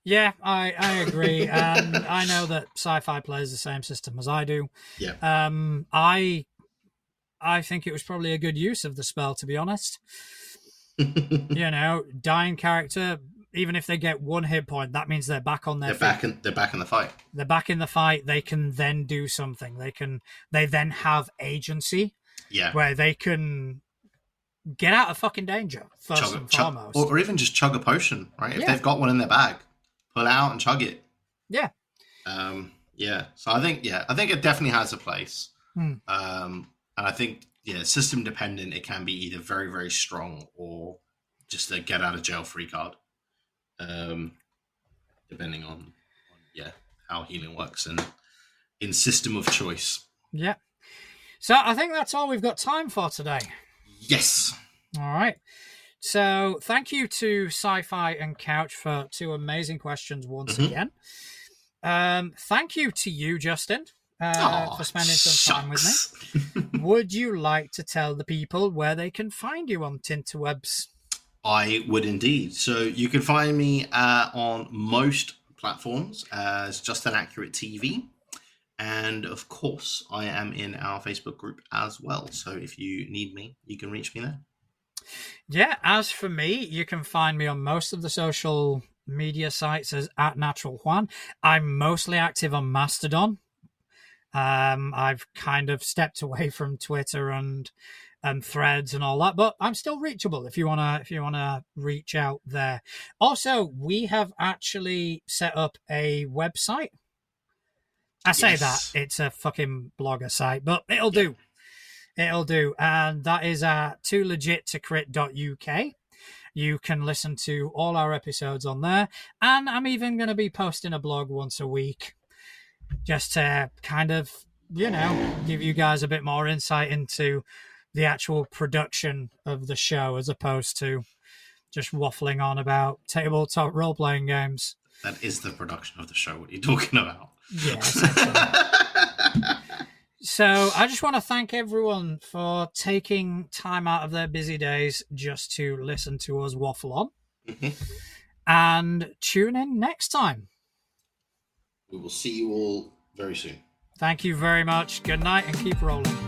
Yeah, I, I agree. and I know that sci-fi plays the same system as I do. Yeah. Um, I I think it was probably a good use of the spell, to be honest. You know, dying character, even if they get one hit point, that means they're back on their they're feet. back in they're back in the fight. They're back in the fight. They can then do something. They can they then have agency Yeah. where they can get out of fucking danger first Chug, and chug- foremost. or, or even just chug a potion, right? If Yeah. they've got one in their bag, pull out and chug it. Yeah. Um, yeah. So I think yeah, I think it definitely has a place. Hmm. Um, and I think yeah, system dependent, it can be either very very strong or just a get out of jail free card. Um, depending on, on yeah how healing works and in system of choice. Yeah. So I think that's all we've got time for today. Yes. All right. So thank you to Sci-Fi and Couch for two amazing questions once Mhm. again. Um, thank you to you, Justin, uh, Aw, for spending some time with me. Would you like to tell the people where they can find you on Tinterwebs? I would indeed. So you can find me uh, on most platforms as Just an Accurate TV. And of course, I am in our Facebook group as well. So if you need me, you can reach me there. Yeah, as for me, you can find me on most of the social media sites as at Natural Juan. I'm mostly active on Mastodon. Um, I've kind of stepped away from Twitter and and threads and all that, but I'm still reachable if you wanna if you wanna reach out there. Also, we have actually set up a website. I say yes. that it's a fucking blogger site, but it'll yeah. do. It'll do. And that is uh, at too legit to crit.uk. You can listen to all our episodes on there. And I'm even going to be posting a blog once a week just to kind of, you know, give you guys a bit more insight into the actual production of the show as opposed to just waffling on about tabletop role playing games. That is the production of the show. What are you talking about? Yeah. so I just want to thank everyone for taking time out of their busy days just to listen to us waffle on. Mm-hmm. And tune in next time. We will see you all very soon. Thank you very much. Good night and keep rolling.